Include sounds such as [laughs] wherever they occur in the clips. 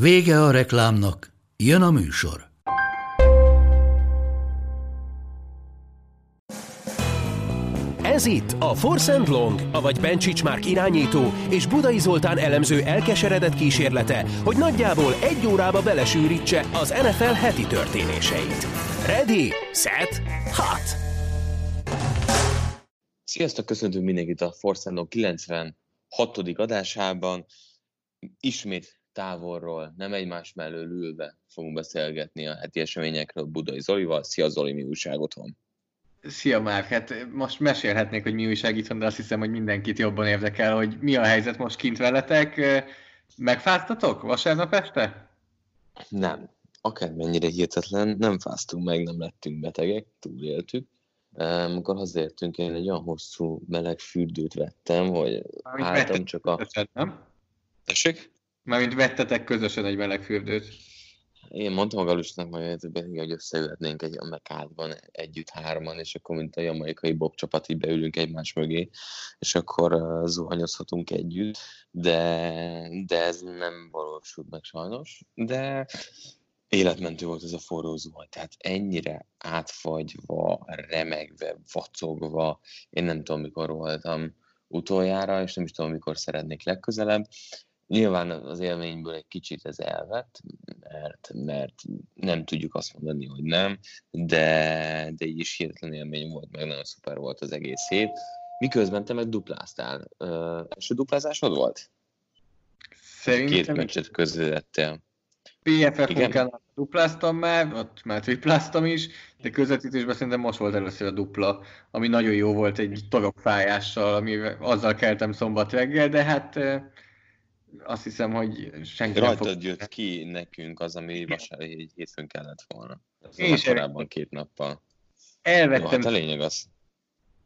Vége a reklámnak, jön a műsor. Ez itt a Force Long, avagy Bencsics Márk irányító és Budai Zoltán elemző elkeseredett kísérlete, hogy nagyjából egy órába belesűrítse az NFL heti történéseit. Ready, set, hot! Sziasztok, köszöntünk mindenkit a Force Long 96. adásában. Ismét távolról, nem egymás mellől ülve fogunk beszélgetni a heti eseményekről Budai Zolival. Szia Zoli, mi újságot van? Szia már, hát most mesélhetnék, hogy mi újság itt van, de azt hiszem, hogy mindenkit jobban érdekel, hogy mi a helyzet most kint veletek. Megfáztatok vasárnap este? Nem. Akármennyire hihetetlen, nem fáztunk meg, nem lettünk betegek, túléltük. Amikor hazértünk, én egy olyan hosszú meleg fürdőt vettem, hogy álltam csak a... Nem? Tessék? Mármint vettetek közösen egy meleg fürdőt. Én mondtam a Galusnak majd, hogy összeülhetnénk egy mekádban együtt hárman, és akkor mint a jamaikai bob csapat így beülünk egymás mögé, és akkor uh, zuhanyozhatunk együtt, de, de ez nem valósult meg sajnos, de életmentő volt ez a forró zuhany, tehát ennyire átfagyva, remegve, vacogva, én nem tudom, mikor voltam utoljára, és nem is tudom, mikor szeretnék legközelebb, Nyilván az élményből egy kicsit ez elvett, mert, mert nem tudjuk azt mondani, hogy nem, de, de így is hihetetlen élmény volt, meg nagyon szuper volt az egész hét. Miközben te meg dupláztál. Ö, első duplázásod volt? Szerintem... Két meccset közvetettél. PFF munkán dupláztam már, ott már tripláztam is, de közvetítésben szerintem most volt először a dupla, ami nagyon jó volt egy torokfájással, ami azzal keltem szombat reggel, de hát azt hiszem, hogy senki Rajtad fog... jött ki nekünk az, ami vasárnap egy hétfőn kellett volna. Ez Én korábban két nappal. Elvettem. Jó, hát a lényeg az.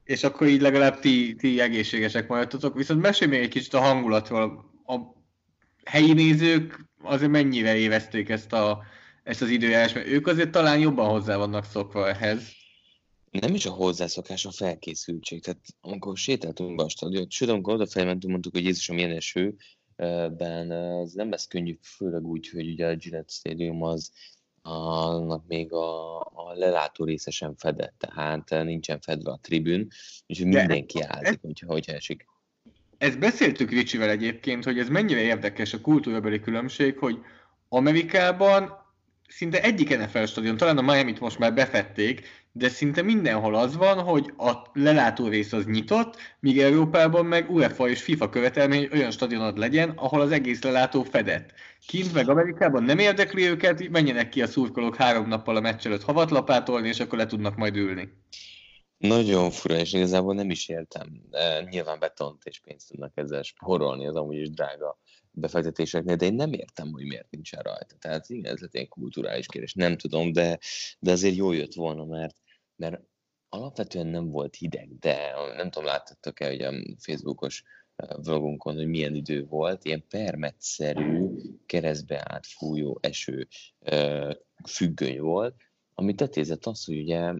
És akkor így legalább ti, ti egészségesek maradtatok. Viszont mesélj még egy kicsit a hangulatról. A helyi nézők azért mennyire évezték ezt, a, ezt az időjárás, mert ők azért talán jobban hozzá vannak szokva ehhez. Nem is a hozzászokás, a felkészültség. Tehát amikor sétáltunk be a stadion, sőt, amikor odafelmentünk, mondtuk, hogy Jézusom, milyen eső, ben az nem lesz könnyű, főleg úgy, hogy ugye a Gillette Stadium az annak még a, a lelátó részesen fedett, tehát nincsen fedve a tribün, úgyhogy mindenki állt, hogyha, hogyha esik. Ezt beszéltük Ricsivel egyébként, hogy ez mennyire érdekes a kultúrabeli különbség, hogy Amerikában szinte egyik NFL stadion, talán a Miami-t most már befették, de szinte mindenhol az van, hogy a lelátó rész az nyitott, míg Európában meg UEFA és FIFA követelmény, hogy olyan stadionod legyen, ahol az egész lelátó fedett. Kint meg Amerikában nem érdekli őket, menjenek ki a szurkolók három nappal a meccs előtt havatlapátolni, és akkor le tudnak majd ülni. Nagyon fura, és igazából nem is értem. Nyilván betont és pénzt tudnak ezzel spórolni, az amúgy is drága befektetéseknél, de én nem értem, hogy miért nincsen rajta. Tehát igen, ez lett egy kulturális kérdés, nem tudom, de, de azért jó jött volna, mert, mert alapvetően nem volt hideg, de nem tudom, láttatok-e, hogy a Facebookos vlogunkon, hogy milyen idő volt, ilyen permetszerű, keresztbe átfújó eső függöny volt, ami tetézett az, hogy ugye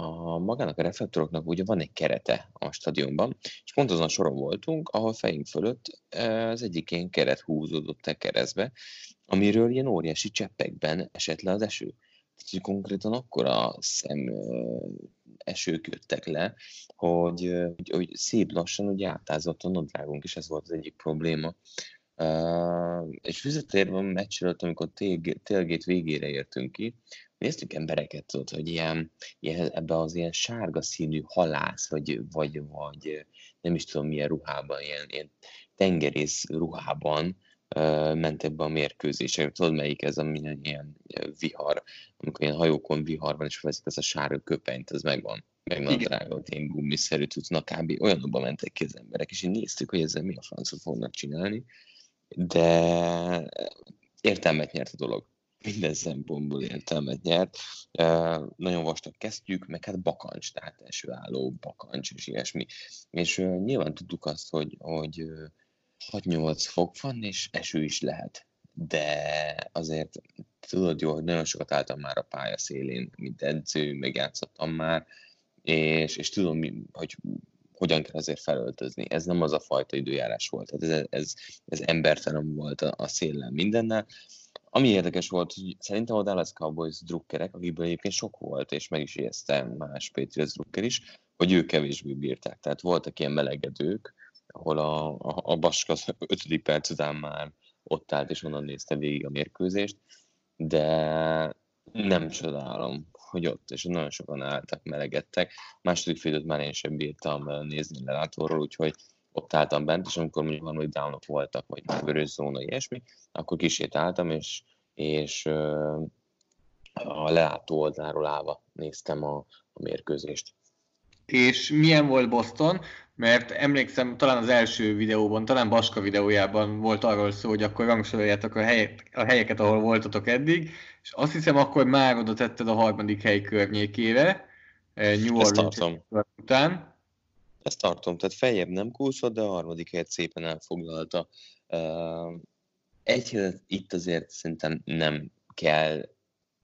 a magának a reflektoroknak ugye van egy kerete a stadionban, és pont azon a soron voltunk, ahol fejünk fölött az egyik ilyen keret húzódott a keresztbe, amiről ilyen óriási cseppekben esett le az eső. Tehát, hogy konkrétan akkora szem esők jöttek le, hogy, hogy, hogy szép lassan ugye átázott a nadrágunk, és ez volt az egyik probléma. Uh, és visszatérve a meccs amikor tailgate végére értünk ki, néztük embereket, tudod, hogy ilyen, ilyen, ebbe az ilyen sárga színű halász, vagy, vagy, vagy nem is tudom milyen ruhában, ilyen, ilyen tengerész ruhában uh, ment ebbe a mérkőzésre. Tudod, melyik ez, ami ilyen, ilyen vihar, amikor ilyen hajókon vihar van, és felveszik ezt a sárga köpenyt, ez megvan meg van drága, ilyen gumiszerű tudnak, kb. olyanokban mentek ki az emberek, és így néztük, hogy ezzel mi a francot fognak csinálni, de értelmet nyert a dolog. Minden szempontból értelmet nyert. Nagyon vastag kezdjük, meg hát bakancs, tehát esőálló bakancs és ilyesmi. És nyilván tudtuk azt, hogy, hogy uh, 6-8 fok van, és eső is lehet. De azért tudod jó, hogy nagyon sokat álltam már a pálya szélén, mint edző, megjátszottam már, és, és tudom, hogy hogyan kell azért felöltözni. Ez nem az a fajta időjárás volt, tehát ez, ez, ez embertelen volt a, a széllel mindennel. Ami érdekes volt, hogy szerintem a Dallas Cowboys drukkerek, akikből egyébként sok volt, és meg is érezte más Patriots drukker is, hogy ők kevésbé bírták. Tehát voltak ilyen melegedők, ahol a, a, a Baska 5. [laughs] perc után már ott állt, és onnan nézte végig a mérkőzést, de nem csodálom, hogy ott, és nagyon sokan álltak, melegedtek. Második félidőt már én sem bírtam nézni lelátóról, úgyhogy ott álltam bent, és amikor mondjuk van, downok voltak, vagy vörös zóna, ilyesmi, akkor kisétáltam, és, és a leátó oldalról állva néztem a, a mérkőzést. És milyen volt Boston? Mert emlékszem, talán az első videóban, talán Baska videójában volt arról szó, hogy akkor rangsoroljátok a, helyet, a helyeket, ahol voltatok eddig, és azt hiszem, akkor már oda tetted a harmadik hely környékére, eh, New Orleans után. Ezt tartom, tehát feljebb nem kúszott, de a harmadik helyet szépen elfoglalta. Egy helyet itt azért szerintem nem kell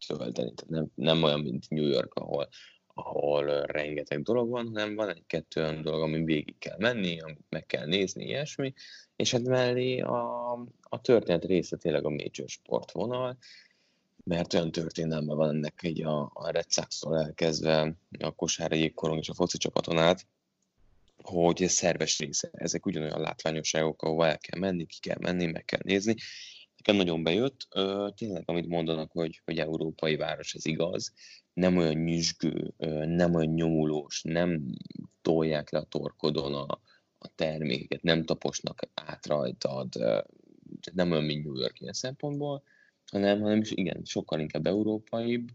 tölteni, tehát nem, nem olyan, mint New York, ahol ahol rengeteg dolog van, hanem van egy-kettő olyan dolog, ami végig kell menni, amit meg kell nézni, ilyesmi, és hát mellé a, a történet része tényleg a major sportvonal, mert olyan történelme van ennek egy a, a Red Sox-tól elkezdve a kosár jégkorong és a foci csapaton át, hogy szerves része. Ezek ugyanolyan látványosságok, ahova el kell menni, ki kell menni, meg kell nézni. Nekem nagyon bejött. Tényleg, amit mondanak, hogy, hogy európai város, ez igaz nem olyan nyüzsgő, nem olyan nyomulós, nem tolják le a torkodon a, a termékeket, nem taposnak át rajtad, nem olyan, mint New York ilyen szempontból, hanem, hanem is igen, sokkal inkább európaibb,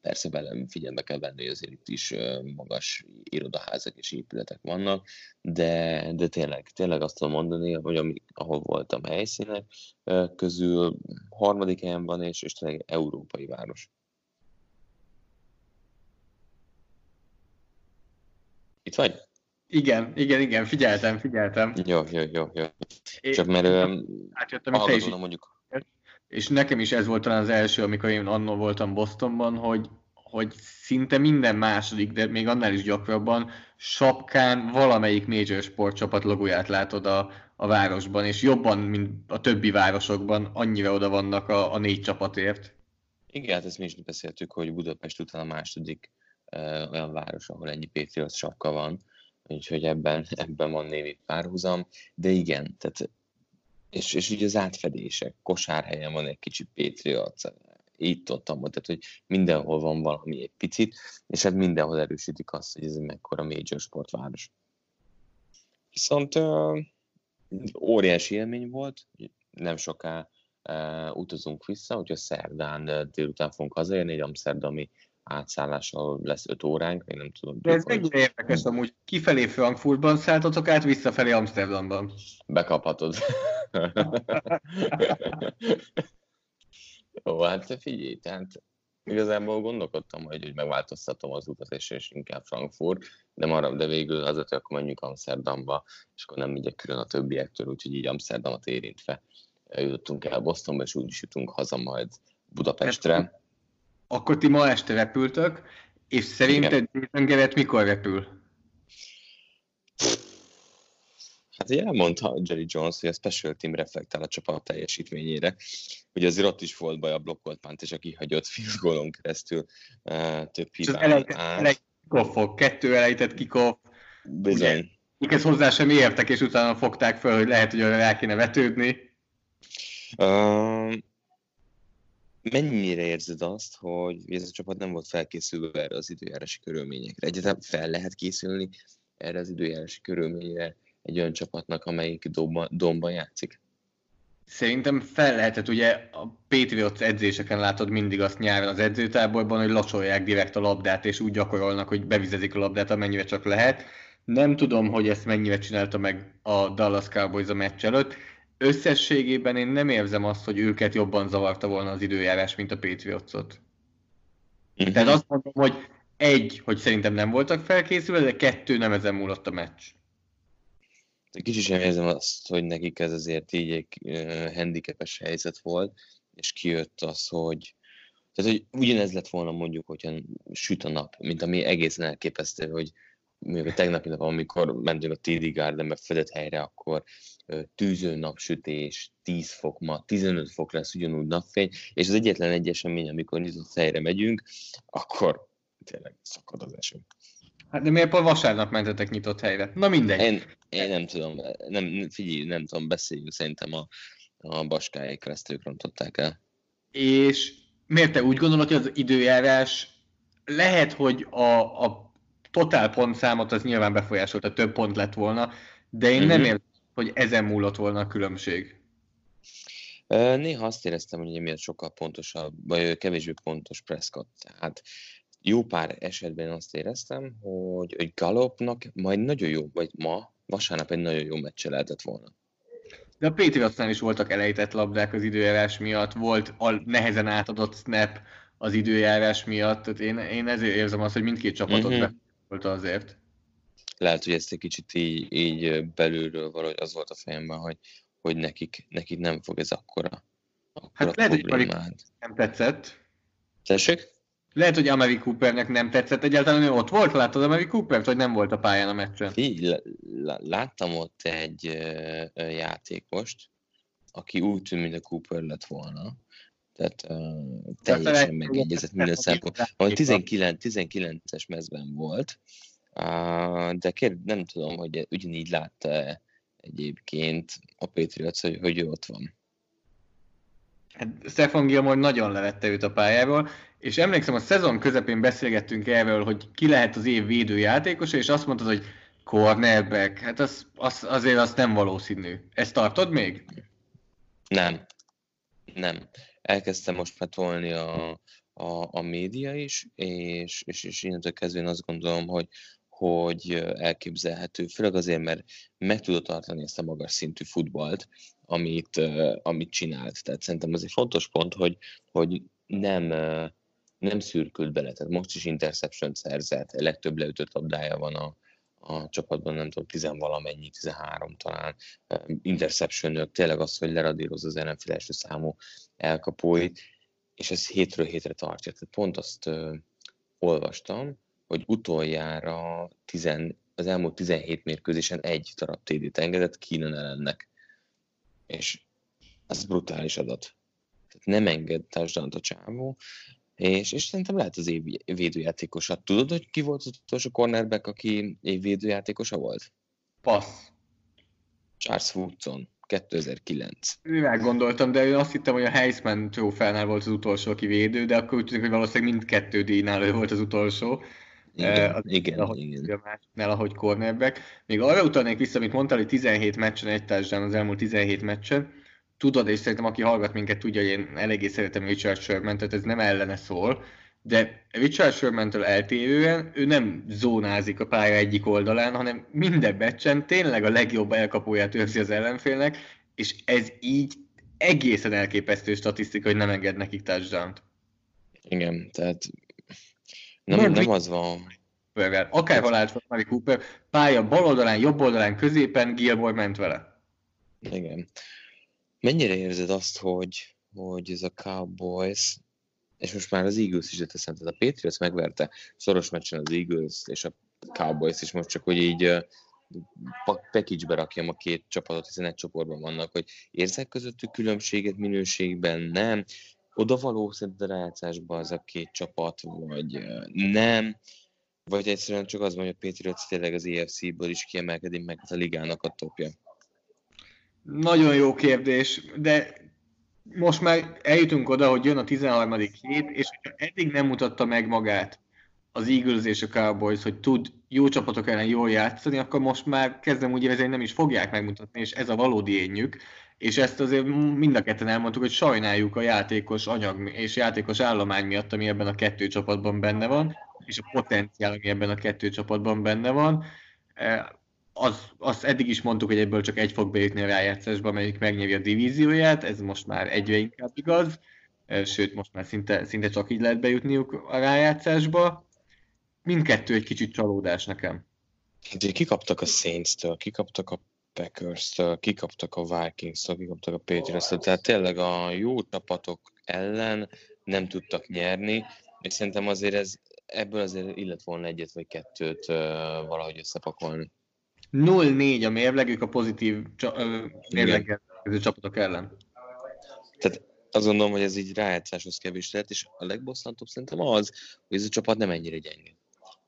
persze velem figyelme kell venni, hogy azért itt is magas irodaházak és épületek vannak, de, de tényleg, tényleg azt tudom mondani, hogy ami, ahol voltam helyszínek közül harmadik helyen van, és, és tényleg európai város. Itt vagy? Igen, igen, igen, figyeltem, figyeltem. Jó, jó, jó, jó. Csak mert átjöttem, és is, mondjuk. És nekem is ez volt talán az első, amikor én annól voltam Bostonban, hogy, hogy szinte minden második, de még annál is gyakrabban sapkán valamelyik major sportcsapat logóját látod a, a városban, és jobban, mint a többi városokban, annyira oda vannak a, a négy csapatért. Igen, hát ezt mi is beszéltük, hogy Budapest után a második olyan város, ahol ennyi Patriots sapka van, úgyhogy ebben, ebben van névi párhuzam, de igen, tehát és, és ugye az átfedések, kosárhelyen van egy kicsi Patriots, itt ott, amott, tehát hogy mindenhol van valami egy picit, és hát mindenhol erősítik azt, hogy ez mekkora major sportváros. Viszont uh, óriási élmény volt, nem soká uh, utazunk vissza, úgyhogy szerdán uh, délután fogunk hazaérni egy amsterdami átszállással lesz 5 óránk, még nem tudom. De ez mennyire érdekes amúgy. Kifelé Frankfurtban szálltatok át, visszafelé Amsterdamban. Bekaphatod. [laughs] Jó, hát figyelj, tehát igazából gondolkodtam, hogy, hogy megváltoztatom az utat, és, és inkább Frankfurt, de marad, de végül az, hogy akkor menjünk Amsterdamba, és akkor nem megyek külön a többiektől, úgyhogy így Amsterdamot érintve jutottunk el Bostonba, és úgy is jutunk haza majd Budapestre. Akkor ti ma este repültök, és szerinted Jason Garrett mikor repül? Hát ugye elmondta Jerry Jones, hogy a special team reflektál a csapat teljesítményére. Ugye azért ott is volt baj a blokkolt pánt, és a kihagyott field goalon keresztül uh, több hibán át. kettő elejtett kikoff. Bizony. Ugye, hozzá sem értek, és utána fogták fel, hogy lehet, hogy rá kéne vetődni. Uh, mennyire érzed azt, hogy ez a csapat nem volt felkészülve erre az időjárási körülményekre? Egyáltalán fel lehet készülni erre az időjárási körülményre egy olyan csapatnak, amelyik domba, domban játszik? Szerintem fel lehetett, ugye a Patriots edzéseken látod mindig azt nyáron az edzőtáborban, hogy locsolják direkt a labdát, és úgy gyakorolnak, hogy bevizezik a labdát, amennyire csak lehet. Nem tudom, hogy ezt mennyire csinálta meg a Dallas Cowboys a meccs előtt. összességében én nem érzem azt, hogy őket jobban zavarta volna az időjárás, mint a Patriotsot. Uh-huh. Tehát azt mondom, hogy egy, hogy szerintem nem voltak felkészülve, de kettő nem ezen múlott a meccs. Kicsit sem érzem azt, hogy nekik ez azért így egy uh, handicapes helyzet volt, és kijött az, hogy tehát, hogy ugyanez lett volna mondjuk, hogyha süt a nap, mint ami egészen elképesztő, hogy még a tegnapi nap, amikor mentünk a TD Gardenbe fedett helyre, akkor tűző napsütés, 10 fok ma, 15 fok lesz ugyanúgy napfény, és az egyetlen egy esemény, amikor nyitott helyre megyünk, akkor tényleg szakad az eső. Hát de miért pont vasárnap mentetek nyitott helyre? Na mindegy. Én, én nem tudom, nem, figyelj, nem tudom, beszéljünk, szerintem a, a baskáik ezt ők rontották el. És miért te úgy gondolod, hogy az időjárás lehet, hogy a, a totál pontszámot az nyilván befolyásolta, több pont lett volna, de én mm-hmm. nem mhm. érzem, hogy ezen múlott volna a különbség. Néha azt éreztem, hogy emiatt sokkal pontosabb, vagy kevésbé pontos Prescott. Tehát jó pár esetben azt éreztem, hogy, hogy Galopnak majd nagyon jó, vagy ma, vasárnap egy nagyon jó meccse lehetett volna. De a Patriotsnál is voltak elejtett labdák az időjárás miatt, volt a nehezen átadott snap az időjárás miatt, tehát én, én ezért érzem azt, hogy mindkét csapatot mm-hmm. volt azért. Lehet, hogy ezt egy kicsit így, így belülről valahogy az volt a fejemben, hogy, hogy nekik, nekik nem fog ez akkora, akkora hát lehet, problémát. hogy nem tetszett. Tessék? Lehet, hogy Amari Coopernek nem tetszett egyáltalán, ő ott volt, láttad Amari Coopert, vagy nem volt a pályán a meccsen? Így, láttam ott egy játékost, aki úgy tűnt, mint a Cooper lett volna. Tehát uh, teljesen megegyezett minden szempont. 19, 19-es mezben volt, uh, de kér, nem tudom, hogy ugyanígy látta egyébként a Patriots, hogy, hogy ő ott van. Hát Stefan Gilmore nagyon levette őt a pályáról, és emlékszem, a szezon közepén beszélgettünk erről, hogy ki lehet az év védőjátékosa, és azt mondtad, hogy cornerback, hát az, az, azért az nem valószínű. Ezt tartod még? Nem. Nem. Elkezdtem most betolni a, a, a média is, és, és, és innentől kezdve én azt gondolom, hogy, hogy elképzelhető, főleg azért, mert meg tudod tartani ezt a magas szintű futballt, amit, amit csinált. Tehát szerintem az egy fontos pont, hogy, hogy nem, nem szürkült bele. Tehát most is interception szerzett, legtöbb leütött labdája van a, a csapatban, nem tudom, tizenvalamennyi, 13 talán interception tényleg az, hogy leradíroz az NFL első számú elkapóit, és ez hétről hétre tartja. Tehát pont azt ö, olvastam, hogy utoljára tizen, az elmúlt 17 mérkőzésen egy darab TD-t engedett Keenan ellennek. És ez brutális adat. Tehát nem enged touchdown a csávó, és, és szerintem lehet az év védőjátékosa. Tudod, hogy ki volt az utolsó cornerback, aki év védőjátékosa volt? Passz. Charles Woodson. 2009. Mivel gondoltam, de én azt hittem, hogy a Heisman trófánál volt az utolsó, aki védő, de akkor úgy tűnik, hogy valószínűleg mindkettő díjnál ő volt az utolsó. Igen, uh, igen, ahogy, igen. A másiknál, ahogy cornerback. Még arra utalnék vissza, amit mondtál, hogy 17 meccsen, egy társadalom az elmúlt 17 meccsen. Tudod, és szerintem aki hallgat minket tudja, hogy én eléggé szeretem Richard Sherman, tehát ez nem ellene szól, de Richard Sherman-től eltérően ő nem zónázik a pálya egyik oldalán, hanem minden meccsen tényleg a legjobb elkapóját őrzi az ellenfélnek, és ez így egészen elképesztő statisztika, hogy nem enged nekik touchdown Igen, tehát nem, nem, nem az van. Akár halált volt Mari Cooper, pálya bal oldalán, jobb oldalán, középen, Gilmore ment vele. Igen. Mennyire érzed azt, hogy, hogy ez a Cowboys, és most már az Eagles is teszem, tehát a Patriots megverte szoros meccsen az Eagles és a Cowboys is most csak, hogy így package-be rakjam a két csapatot, hiszen egy csoportban vannak, hogy érzek közöttük különbséget minőségben, nem, odavaló szerinted a rájátszásba az a két csapat, vagy nem, vagy egyszerűen csak az van, hogy a Patriots tényleg az EFC-ből is kiemelkedik meg a ligának a topja. Nagyon jó kérdés, de most már eljutunk oda, hogy jön a 13. hét, és eddig nem mutatta meg magát az Eagles és a Cowboys, hogy tud jó csapatok ellen jól játszani, akkor most már kezdem úgy érezni, hogy nem is fogják megmutatni, és ez a valódi énjük. És ezt azért mind a ketten elmondtuk, hogy sajnáljuk a játékos anyag és játékos állomány miatt, ami ebben a kettő csapatban benne van, és a potenciál, ami ebben a kettő csapatban benne van az, azt eddig is mondtuk, hogy ebből csak egy fog bejutni a rájátszásba, amelyik megnyeri a divízióját, ez most már egyre inkább igaz, sőt, most már szinte, szinte csak így lehet bejutniuk a rájátszásba. Mindkettő egy kicsit csalódás nekem. Kikaptak a Saints-től, kikaptak a Packers-től, kikaptak a Vikings-től, kikaptak a Patriots-től, tehát tényleg a jó csapatok ellen nem tudtak nyerni, és szerintem azért ez, ebből azért illet volna egyet vagy kettőt uh, valahogy összepakolni. 0-4 a mérlegük a pozitív mérleggel csapatok ellen. Tehát azt gondolom, hogy ez így rájátszáshoz kevés lehet, és a legbosszantóbb szerintem az, hogy ez a csapat nem ennyire gyenge.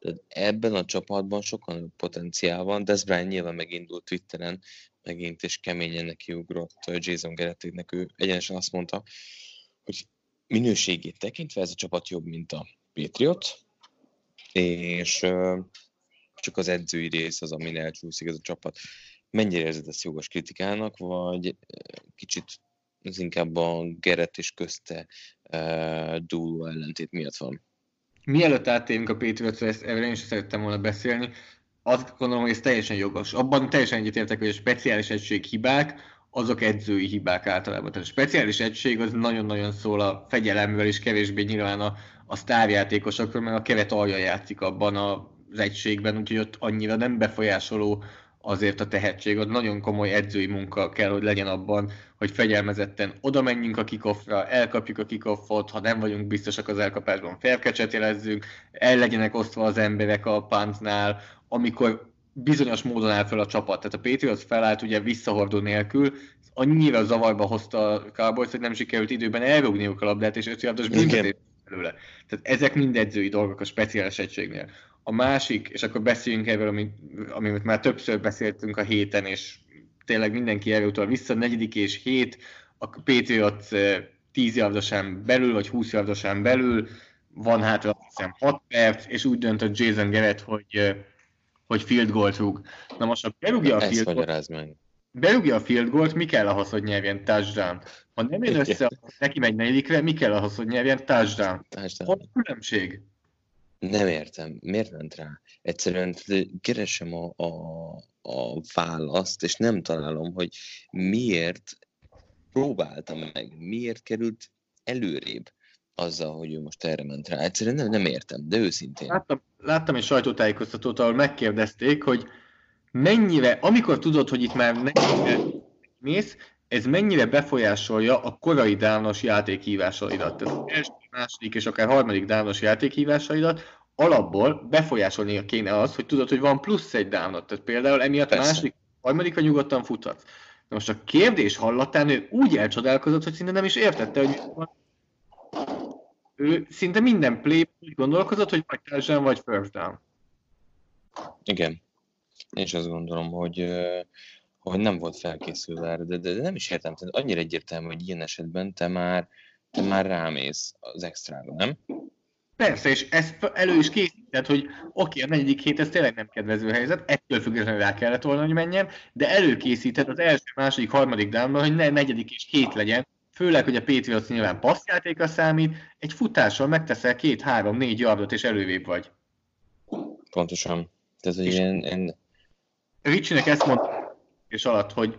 Tehát ebben a csapatban sokkal nagyobb potenciál van, Des Bryant nyilván megindult Twitteren, megint és keményen nekiugrott Jason Gerettének, ő egyenesen azt mondta, hogy minőségét tekintve ez a csapat jobb, mint a Patriot, és csak az edzői rész az, amin elcsúszik ez a csapat. Mennyire érzed ezt jogos kritikának, vagy kicsit az inkább a Geret és közte uh, dúló ellentét miatt van? Mielőtt áttérünk a Patriotsra, ezt erről én is szerettem volna beszélni, azt gondolom, hogy ez teljesen jogos. Abban teljesen egyetértek, hogy a speciális egység hibák, azok edzői hibák általában. Tehát a speciális egység az nagyon-nagyon szól a fegyelemről, és kevésbé nyilván a, a sztárjátékosokról, mert a keret alja játszik abban az egységben, úgyhogy ott annyira nem befolyásoló azért a tehetség, ott nagyon komoly edzői munka kell, hogy legyen abban, hogy fegyelmezetten oda menjünk a kikoffra, elkapjuk a kikoffot, ha nem vagyunk biztosak az elkapásban, felkecset jelezzünk, el legyenek osztva az emberek a pántnál, amikor bizonyos módon áll fel a csapat. Tehát a Patriots felállt ugye visszahordó nélkül, annyira zavarba hozta a Cowboys, hogy nem sikerült időben elrúgniuk a labdát, és 5 yardos büntetés belőle. Tehát ezek mind edzői dolgok a speciális egységnél. A másik, és akkor beszéljünk erről, amit, amit már többször beszéltünk a héten, és tényleg mindenki utal vissza, negyedik és hét, a Patriots 10 yardosán belül, vagy 20 yardosán belül, van hátra hiszem 6 perc, és úgy döntött Jason Garrett, hogy hogy field goal rúg. Na most, ha berúgja a field goal. Berúgja a field goal mi kell ahhoz, hogy nyerjen touchdown? Ha nem jön össze, neki megy negyedikre, mi kell ahhoz, hogy nyerjen touchdown? touchdown. Hogy különbség? Nem értem. Miért ment rá? Egyszerűen keresem a, a, a választ, és nem találom, hogy miért próbáltam meg, miért került előrébb azzal, hogy ő most erre ment rá. Egyszerűen nem, nem értem, de őszintén. Láttam, láttam egy sajtótájékoztatót, ahol megkérdezték, hogy mennyire, amikor tudod, hogy itt már nem mész, ez mennyire befolyásolja a korai dános játékhívásaidat. Tehát az első, második és akár harmadik dános játékhívásaidat, alapból befolyásolni kéne az, hogy tudod, hogy van plusz egy dánot. Tehát például emiatt Persze. a második, harmadikra nyugodtan futhatsz. De most a kérdés hallatán ő úgy elcsodálkozott, hogy szinte nem is értette, hogy ő szinte minden play úgy gondolkozott, hogy vagy touchdown, vagy first down. Igen. Én is azt gondolom, hogy, hogy nem volt felkészülve erre, de, de, de nem is értem, tehát annyira egyértelmű, hogy ilyen esetben te már, te már rámész az extrára, nem? Persze, és ezt elő is készített, hogy oké, a negyedik hét ez tényleg nem kedvező helyzet, ettől függetlenül rá kellett volna, hogy menjen, de előkészített az első, második, harmadik downban, hogy ne negyedik és hét legyen, főleg, hogy a Patriots nyilván passzjátéka számít, egy futással megteszel két, három, négy yardot, és elővébb vagy. Pontosan. Tehát, hogy ilyen, ilyen... Ricsinek ezt mondta és alatt, hogy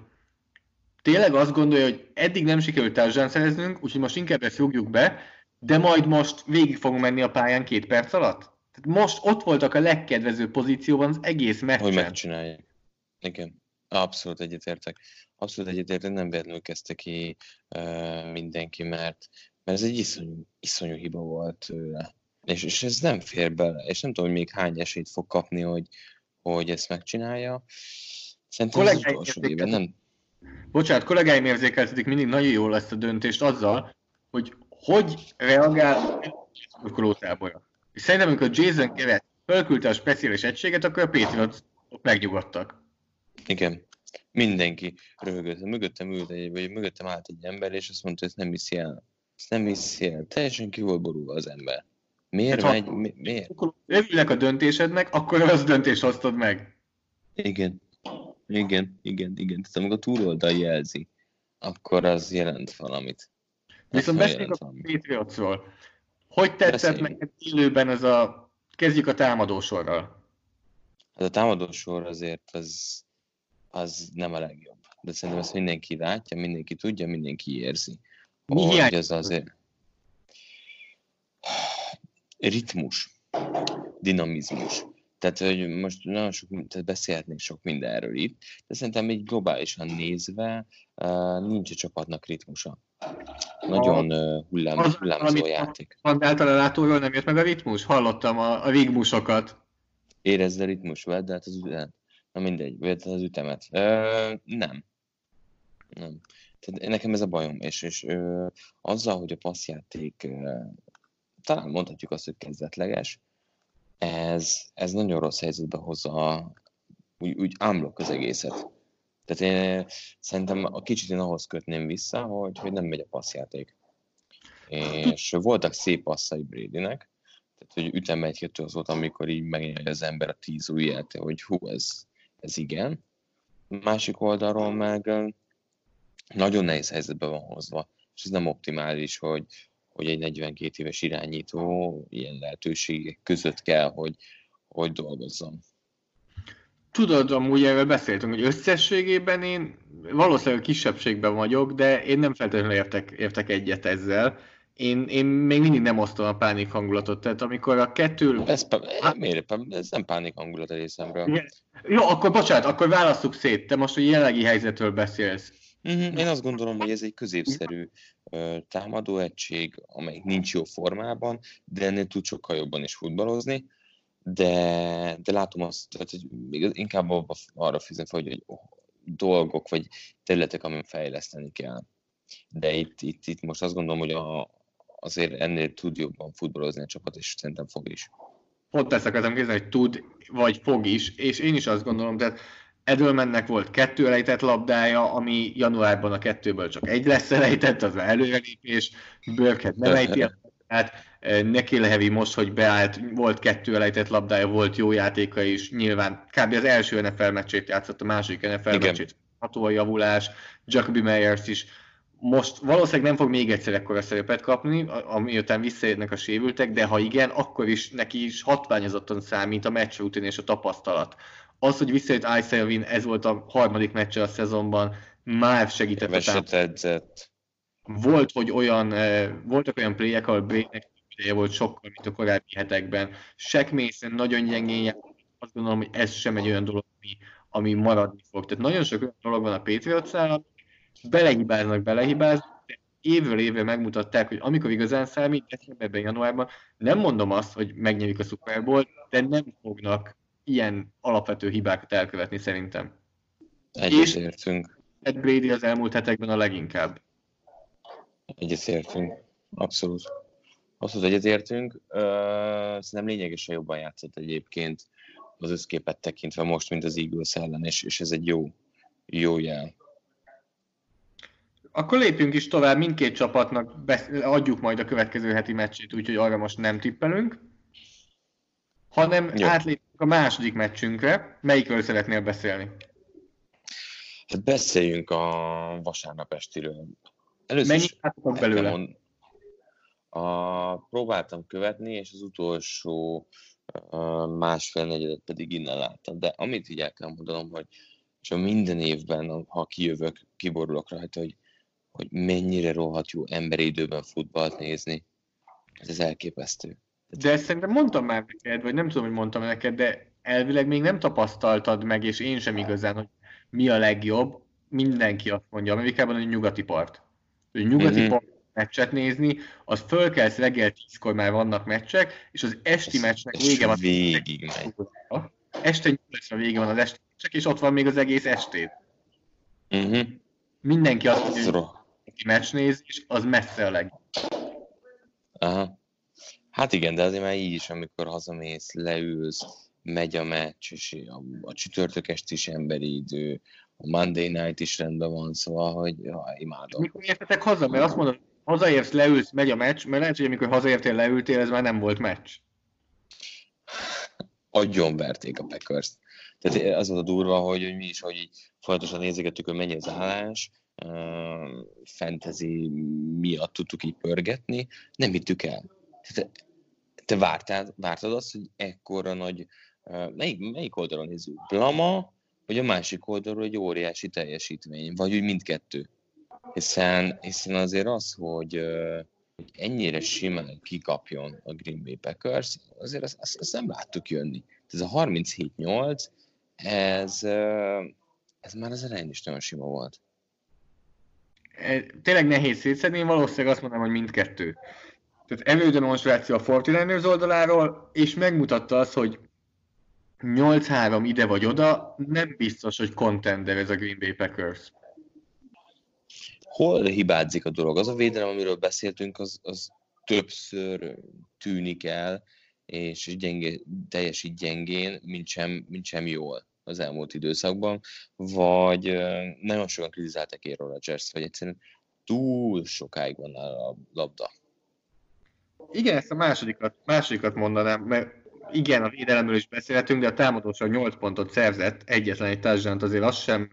tényleg azt gondolja, hogy eddig nem sikerült társadalán szereznünk, úgyhogy most inkább ezt rúgjuk be, de majd most végig fogunk menni a pályán két perc alatt? Tehát most ott voltak a legkedvezőbb pozícióban az egész meccsen. Hogy megcsinálják. Igen. Abszolút egyetértek. Abszolút egyetértek, nem véletlenül kezdte ki uh, mindenki, mert, mert ez egy iszonyú, iszonyú hiba volt tőle. És, és ez nem fér bele, és nem tudom, hogy még hány esélyt fog kapni, hogy, hogy ezt megcsinálja. Szerintem az utolsó évben nem... Bocsánat, kollégáim érzékeltetik mindig nagyon jól ezt a döntést azzal, hogy hogy reagál a szurkolótábora. És szerintem, amikor Jason Garrett fölküldte a speciális egységet, akkor a Patriots megnyugodtak. Igen. Mindenki röhögött. Mögöttem ült egy, vagy mögöttem állt egy ember, és azt mondta, hogy ezt nem hiszi el. Ezt nem hiszi el. Teljesen ki volt borulva az ember. Miért hát, megy? Mi, miért? Örülnek a döntésednek, akkor az döntést hoztad meg. Igen. Igen, igen, igen. Tehát amikor a túloldal jelzi, akkor az jelent valamit. Viszont beszéljünk a Patriotsról. Hogy tetszett neked élőben ez a... Kezdjük a támadósorral. Hát a támadósor azért az, az nem a legjobb. De szerintem ezt mindenki látja, mindenki tudja, mindenki érzi. Mi hogy hiányzik? ez azért [sighs] ritmus, dinamizmus. Tehát, hogy most nagyon sok, tehát beszélhetnénk sok mindenről itt, de szerintem így globálisan nézve nincs a csapatnak ritmusa. Nagyon uh, hullám, az- hullámzó játék. A látóról nem jött meg a ritmus? Hallottam a, a rigmusokat. Érezd a ritmus, vedd át az ütemet. Na mindegy, vedd át az ütemet. Ö, nem. Nem. Tehát nekem ez a bajom, és, és ö, azzal, hogy a passzjáték ö, talán mondhatjuk azt, hogy kezdetleges, ez, ez nagyon rossz helyzetbe hozza úgy, úgy ámlok az egészet. Tehát én szerintem a kicsit én ahhoz kötném vissza, hogy, hogy nem megy a passzjáték. És voltak szép passzai Bradynek, tehát hogy ütem egy-kettő az volt, amikor így megnyelje az ember a tíz ujját, hogy hú, ez, ez igen. Másik oldalról meg nagyon nehéz helyzetbe van hozva, és ez nem optimális, hogy, hogy egy 42 éves irányító ilyen lehetőségek között kell, hogy, hogy dolgozzon. Tudod, amúgy erről beszéltünk, hogy összességében én valószínűleg kisebbségben vagyok, de én nem feltétlenül értek, értek egyet ezzel. Én, én még mindig nem osztom a pánik hangulatot. Tehát amikor a kettő... Ez, pá- miért? Ez nem pánik hangulat a részemről. Jó, akkor bocsánat, akkor válasszuk szét. Te most a jelenlegi helyzetről beszélsz. Én azt gondolom, hogy ez egy középszerű ö, támadó egység, amelyik nincs jó formában, de ennél tud sokkal jobban is futballozni, de, de látom azt, tehát, hogy inkább abba, arra fizem fel, hogy, hogy dolgok vagy területek, amin fejleszteni kell. De itt, itt, itt most azt gondolom, hogy a, azért ennél tud jobban futballozni a csapat, és szerintem fog is. Pont ezt akartam kérdezni, hogy tud, vagy fog is, és én is azt gondolom, tehát Edelmannek volt kettő elejtett labdája, ami januárban a kettőből csak egy lesz elejtett, az előrelépés, Burkett nem ejti el labdát, neki Lehevi most, hogy beállt, volt kettő elejtett labdája, volt jó játéka is, nyilván kb. az első NFL meccsét játszott, a második NFL Igen. meccsét, ható a javulás, Jacoby Meyers is, most valószínűleg nem fog még egyszer ekkora szerepet kapni, a- amiután visszaérnek a sérültek, de ha igen, akkor is neki is hatványozottan számít a meccs rutin és a tapasztalat. Az, hogy visszajött Isaiah ez volt a harmadik meccse a szezonban, már segített Keveset edzett. Volt, hogy olyan, eh, voltak olyan playek, ahol Brady-nek ideje volt sokkal, mint a korábbi hetekben. Shaq Mason nagyon gyengén játszott, azt gondolom, hogy ez sem egy olyan dolog, ami, ami maradni fog. Tehát nagyon sok olyan dolog van a Patriots-nál, belehibáznak, belehibáznak, de évről évre megmutatták, hogy amikor igazán számít, decemberben, januárban, nem mondom azt, hogy megnyerik a Super Bowl, de nem fognak ilyen alapvető hibákat elkövetni szerintem. Egyetértünk. Ed Brady az elmúlt hetekben a leginkább. Egyetértünk. Abszolút. Abszolút egyetértünk. Szerintem lényegesen jobban játszott egyébként az összképet tekintve most, mint az Eagles ellen, és, és ez egy jó, jó jel. Akkor lépjünk is tovább, mindkét csapatnak adjuk majd a következő heti meccsét, úgyhogy arra most nem tippelünk, hanem átlépünk a második meccsünkre. Melyikről szeretnél beszélni? Hát beszéljünk a vasárnap estiről. Először Mennyit belőle? mond- A, próbáltam követni, és az utolsó uh, másfél negyedet pedig innen láttam. De amit így el kell mondanom, hogy és minden évben, ha kijövök, kiborulok rajta, hogy, hogy mennyire rohadt jó emberi időben futballt nézni. Ez az elképesztő. De ezt szerintem mondtam már neked, vagy nem tudom, hogy mondtam neked, de elvileg még nem tapasztaltad meg, és én sem igazán, hogy mi a legjobb. Mindenki azt mondja, Amerikában, hogy nyugati part. Hogy nyugati Mhm. part meccset nézni, az fölkelsz reggel tízkor már vannak meccsek, és az esti Ez- meccsnek és vége van. végig megy. Este nyolcra vége van az esti meccsek, és ott van még az egész estét. Uh-huh. Mindenki azt mondja, hogy meccsnézés, az messze a legjobb. Aha. Hát igen, de azért már így is, amikor hazamész, leülsz, megy a meccs, és a, a csütörtök est is emberi idő, a Monday night is rendben van, szóval, hogy ja, imádom. Mikor értetek haza? Mert azt mondod, hazaérsz, leülsz, megy a meccs, mert lehet, hogy amikor hazaértél, leültél, ez már nem volt meccs. [laughs] Agyonverték a packers Tehát az volt a durva, hogy, hogy mi is, hogy így folyamatosan nézegettük, hogy mennyi az állás, fantasy miatt tudtuk így pörgetni, nem hittük el. Tehát te vártál, vártad azt, hogy ekkora nagy melyik, melyik oldalon nézzük? Blama, vagy a másik oldalról egy óriási teljesítmény, vagy úgy mindkettő. Hiszen, hiszen azért az, hogy ennyire simán kikapjon a Green Bay Packers, azért azt, azt, azt nem láttuk jönni. Ez a 37-8, ez, ez már az elején is nagyon sima volt. E, tényleg nehéz szétszedni, én valószínűleg azt mondom, hogy mindkettő. Tehát erődemonstráció a Fortinanders oldaláról, és megmutatta azt, hogy 8-3 ide vagy oda, nem biztos, hogy contender ez a Green Bay Packers. Hol hibázik a dolog? Az a védelem, amiről beszéltünk, az, az többször tűnik el, és gyenge, teljesít gyengén, mint sem, mint sem jól az elmúlt időszakban, vagy nagyon sokan kritizálták Aaron Rodgers, vagy egyszerűen túl sokáig van a labda. Igen, ezt a másodikat, másodikat mondanám, mert igen, a védelemről is beszélhetünk, de a támadóság 8 pontot szerzett, egyetlen egy touchdown azért az sem,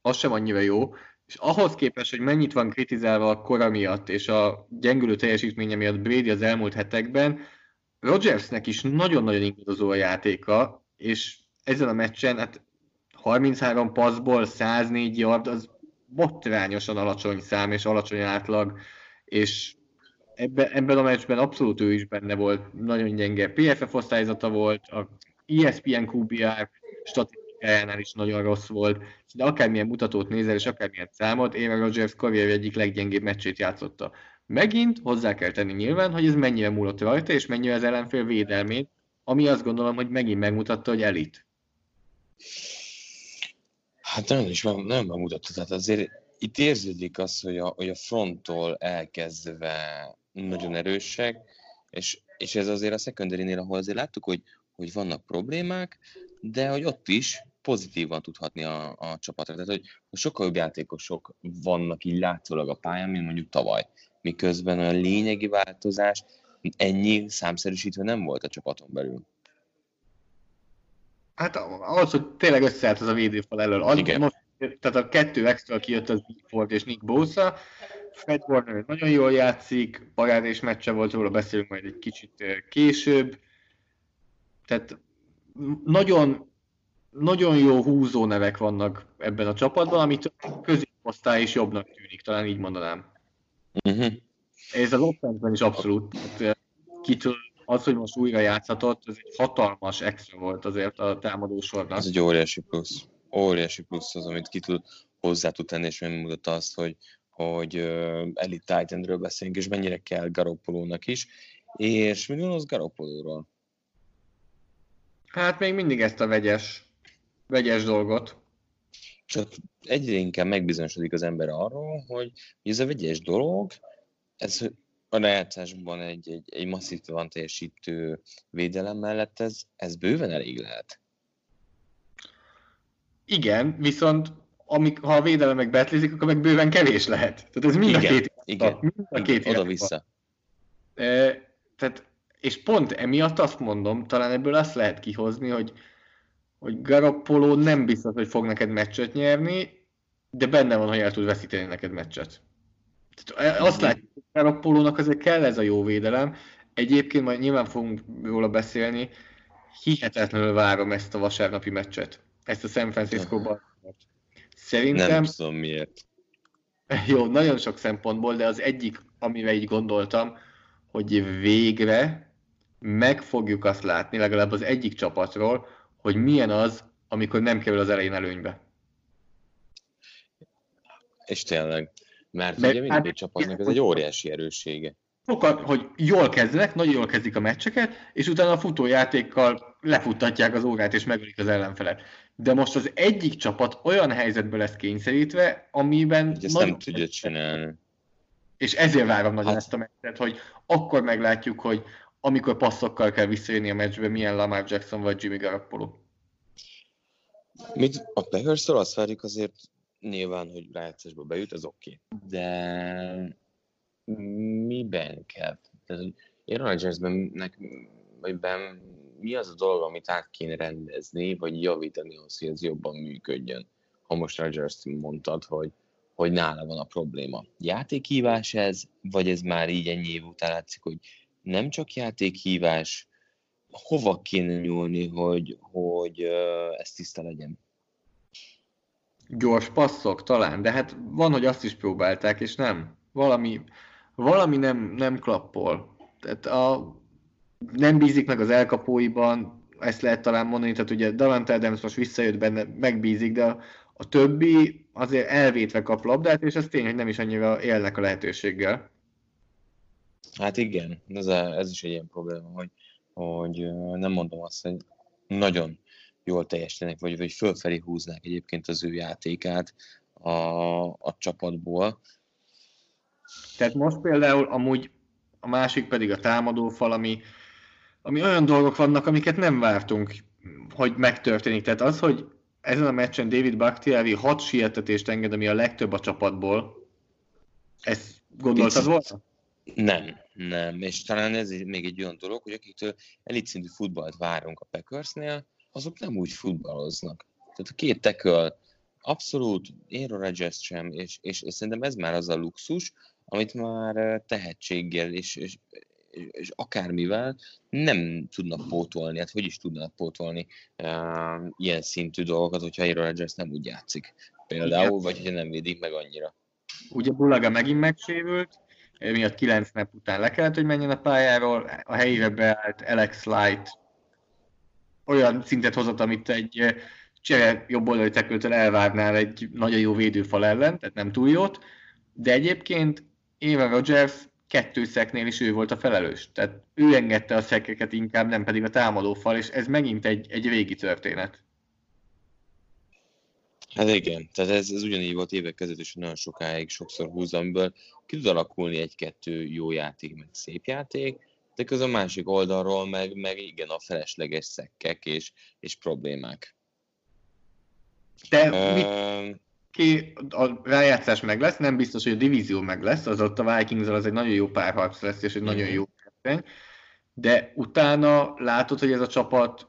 az sem annyira jó, és ahhoz képest, hogy mennyit van kritizálva a kora miatt, és a gyengülő teljesítménye miatt Brady az elmúlt hetekben, Rodgersnek is nagyon-nagyon ingadozó a játéka, és ezen a meccsen, hát 33 passzból 104 yard, az botrányosan alacsony szám és alacsony átlag, és ebben, ebben a meccsben abszolút ő is benne volt, nagyon gyenge PFF osztályzata volt, a ESPN QBR statisztikájánál is nagyon rossz volt, de akármilyen mutatót nézel, és akármilyen számot, Aaron Rodgers karrier egyik leggyengébb meccsét játszotta. Megint hozzá kell tenni nyilván, hogy ez mennyire múlott rajta, és mennyire az ellenfél védelmét, ami azt gondolom, hogy megint megmutatta, hogy elit. Hát nagyon is nem megmutatta, tehát azért itt érződik az, hogy a, hogy a fronttól elkezdve nagyon erősek, és, és ez azért a secondary ahol azért láttuk, hogy, hogy vannak problémák, de hogy ott is pozitívan tudhatni a, a csapatra. Tehát, hogy, sokkal jobb játékosok vannak így látszólag a pályán, mint mondjuk tavaly. Miközben olyan lényegi változás ennyi számszerűsítve nem volt a csapaton belül. Hát az, hogy tényleg összeállt az a védőfal elől. Az, Igen. Most, tehát a kettő extra kijött az Ford és Nick Bosa, Fred Warner nagyon jól játszik, parádés meccse volt, róla beszélünk majd egy kicsit később. Tehát nagyon, nagyon jó húzó nevek vannak ebben a csapatban, amit középosztály is jobbnak tűnik, talán így mondanám. Uh-huh. Ez az offense is abszolút. Tehát, kitől az, hogy most újra játszhatott, ez egy hatalmas extra volt azért a támadó sornak. Ez egy óriási plusz. Óriási plusz az, amit ki tud, hozzá tud tenni, és megmutatta azt, hogy, hogy Elite Titanről beszélünk, és mennyire kell Garoppolónak is. És mi gondolsz Garoppolóról? Hát még mindig ezt a vegyes, vegyes dolgot. Csak egyre inkább megbizonyosodik az ember arról, hogy ez a vegyes dolog, ez a rájátszásban egy, egy, egy masszívan teljesítő védelem mellett ez, ez bőven elég lehet. Igen, viszont amik, ha a védelem meg betlézik, akkor meg bőven kevés lehet. Tehát ez mind igen, a két igen, mind a két igen, oda-vissza. E, tehát, és pont emiatt azt mondom, talán ebből azt lehet kihozni, hogy, hogy Garoppolo nem biztos, hogy fog neked meccset nyerni, de benne van, hogy el tud veszíteni neked meccset. Tehát azt látjuk, hogy Garoppolónak azért kell ez a jó védelem. Egyébként majd nyilván fogunk róla beszélni, hihetetlenül várom ezt a vasárnapi meccset. Ezt a San Francisco-ban. Szerintem... Nem tudom miért. Jó, nagyon sok szempontból, de az egyik, amivel így gondoltam, hogy végre meg fogjuk azt látni, legalább az egyik csapatról, hogy milyen az, amikor nem kerül az elején előnybe. És tényleg. Mert Meg, ugye mindig egy csapatnak ez egy óriási erőssége. Sokat, hogy jól kezdenek, nagyon jól kezdik a meccseket, és utána a futójátékkal lefuttatják az órát, és megölik az ellenfelet. De most az egyik csapat olyan helyzetbe lesz kényszerítve, amiben... Ezt nem tudja csinálni. És ezért várom nagyon hát... ezt a meccset, hogy akkor meglátjuk, hogy amikor passzokkal kell visszajönni a meccsbe, milyen Lamar Jackson vagy Jimmy Garoppolo. Mit a packers azt várjuk azért nyilván, hogy rájátszásba bejut, ez oké. Okay. De miben kell? Tehát, hogy Aaron Rodgersben vagy ben, mi az a dolog, amit át kéne rendezni, vagy javítani ahhoz, hogy ez jobban működjön? Ha most Rodgers mondtad, hogy, hogy nála van a probléma. Játékhívás ez, vagy ez már így ennyi év után látszik, hogy nem csak játékhívás, hova kéne nyúlni, hogy, hogy ez tiszta legyen? Gyors passzok talán, de hát van, hogy azt is próbálták, és nem. Valami, valami nem, nem klappol. Tehát a, nem bízik meg az elkapóiban, ezt lehet talán mondani, tehát ugye Davante Adams most visszajött benne, megbízik, de a, többi azért elvétve kap labdát, és ez tény, hogy nem is annyira élnek a lehetőséggel. Hát igen, ez, a, ez is egy ilyen probléma, hogy, hogy nem mondom azt, hogy nagyon jól teljesítenek, vagy, vagy fölfelé húznák egyébként az ő játékát a, a csapatból. Tehát most például amúgy a másik pedig a támadófal, ami, ami olyan dolgok vannak, amiket nem vártunk, hogy megtörténik. Tehát az, hogy ezen a meccsen David Bakhtiari hat sietetést enged, ami a legtöbb a csapatból, ezt gondoltad volna? Nem, nem, és talán ez még egy olyan dolog, hogy akiktől elitszintű futballt várunk a Packersnél, azok nem úgy futballoznak. Tehát a két teköl abszolút, Aaron Rodgers sem, és, és, és szerintem ez már az a luxus, amit már tehetséggel és, és, és akármivel nem tudnak pótolni, hát hogy is tudnak pótolni uh, ilyen szintű dolgokat, hogyha Aaron Rodgers nem úgy játszik például, vagy hogyha nem védik meg annyira. Ugye Bulaga megint megsérült, miatt 9 nap után le kellett, hogy menjen a pályáról, a helyére beállt Alex Light, olyan szintet hozott, amit egy csere jobb oldali tekültől elvárnál egy nagyon jó védőfal ellen, tehát nem túl jót, de egyébként Eva Rogers kettő szeknél is ő volt a felelős. Tehát ő engedte a szekeket inkább, nem pedig a támadófal, és ez megint egy, egy régi történet. Hát igen, tehát ez, ez ugyanígy volt évek között, és nagyon sokáig sokszor húzom, amiből ki tud alakulni egy-kettő jó játék, meg szép játék, de közben a másik oldalról meg, meg igen a felesleges szekkek és, és problémák. De uh, mi, ki, a rájátszás meg lesz, nem biztos, hogy a divízió meg lesz, az ott a vikings az egy nagyon jó párharc lesz, és egy nagyon jó verseny, de utána látod, hogy ez a csapat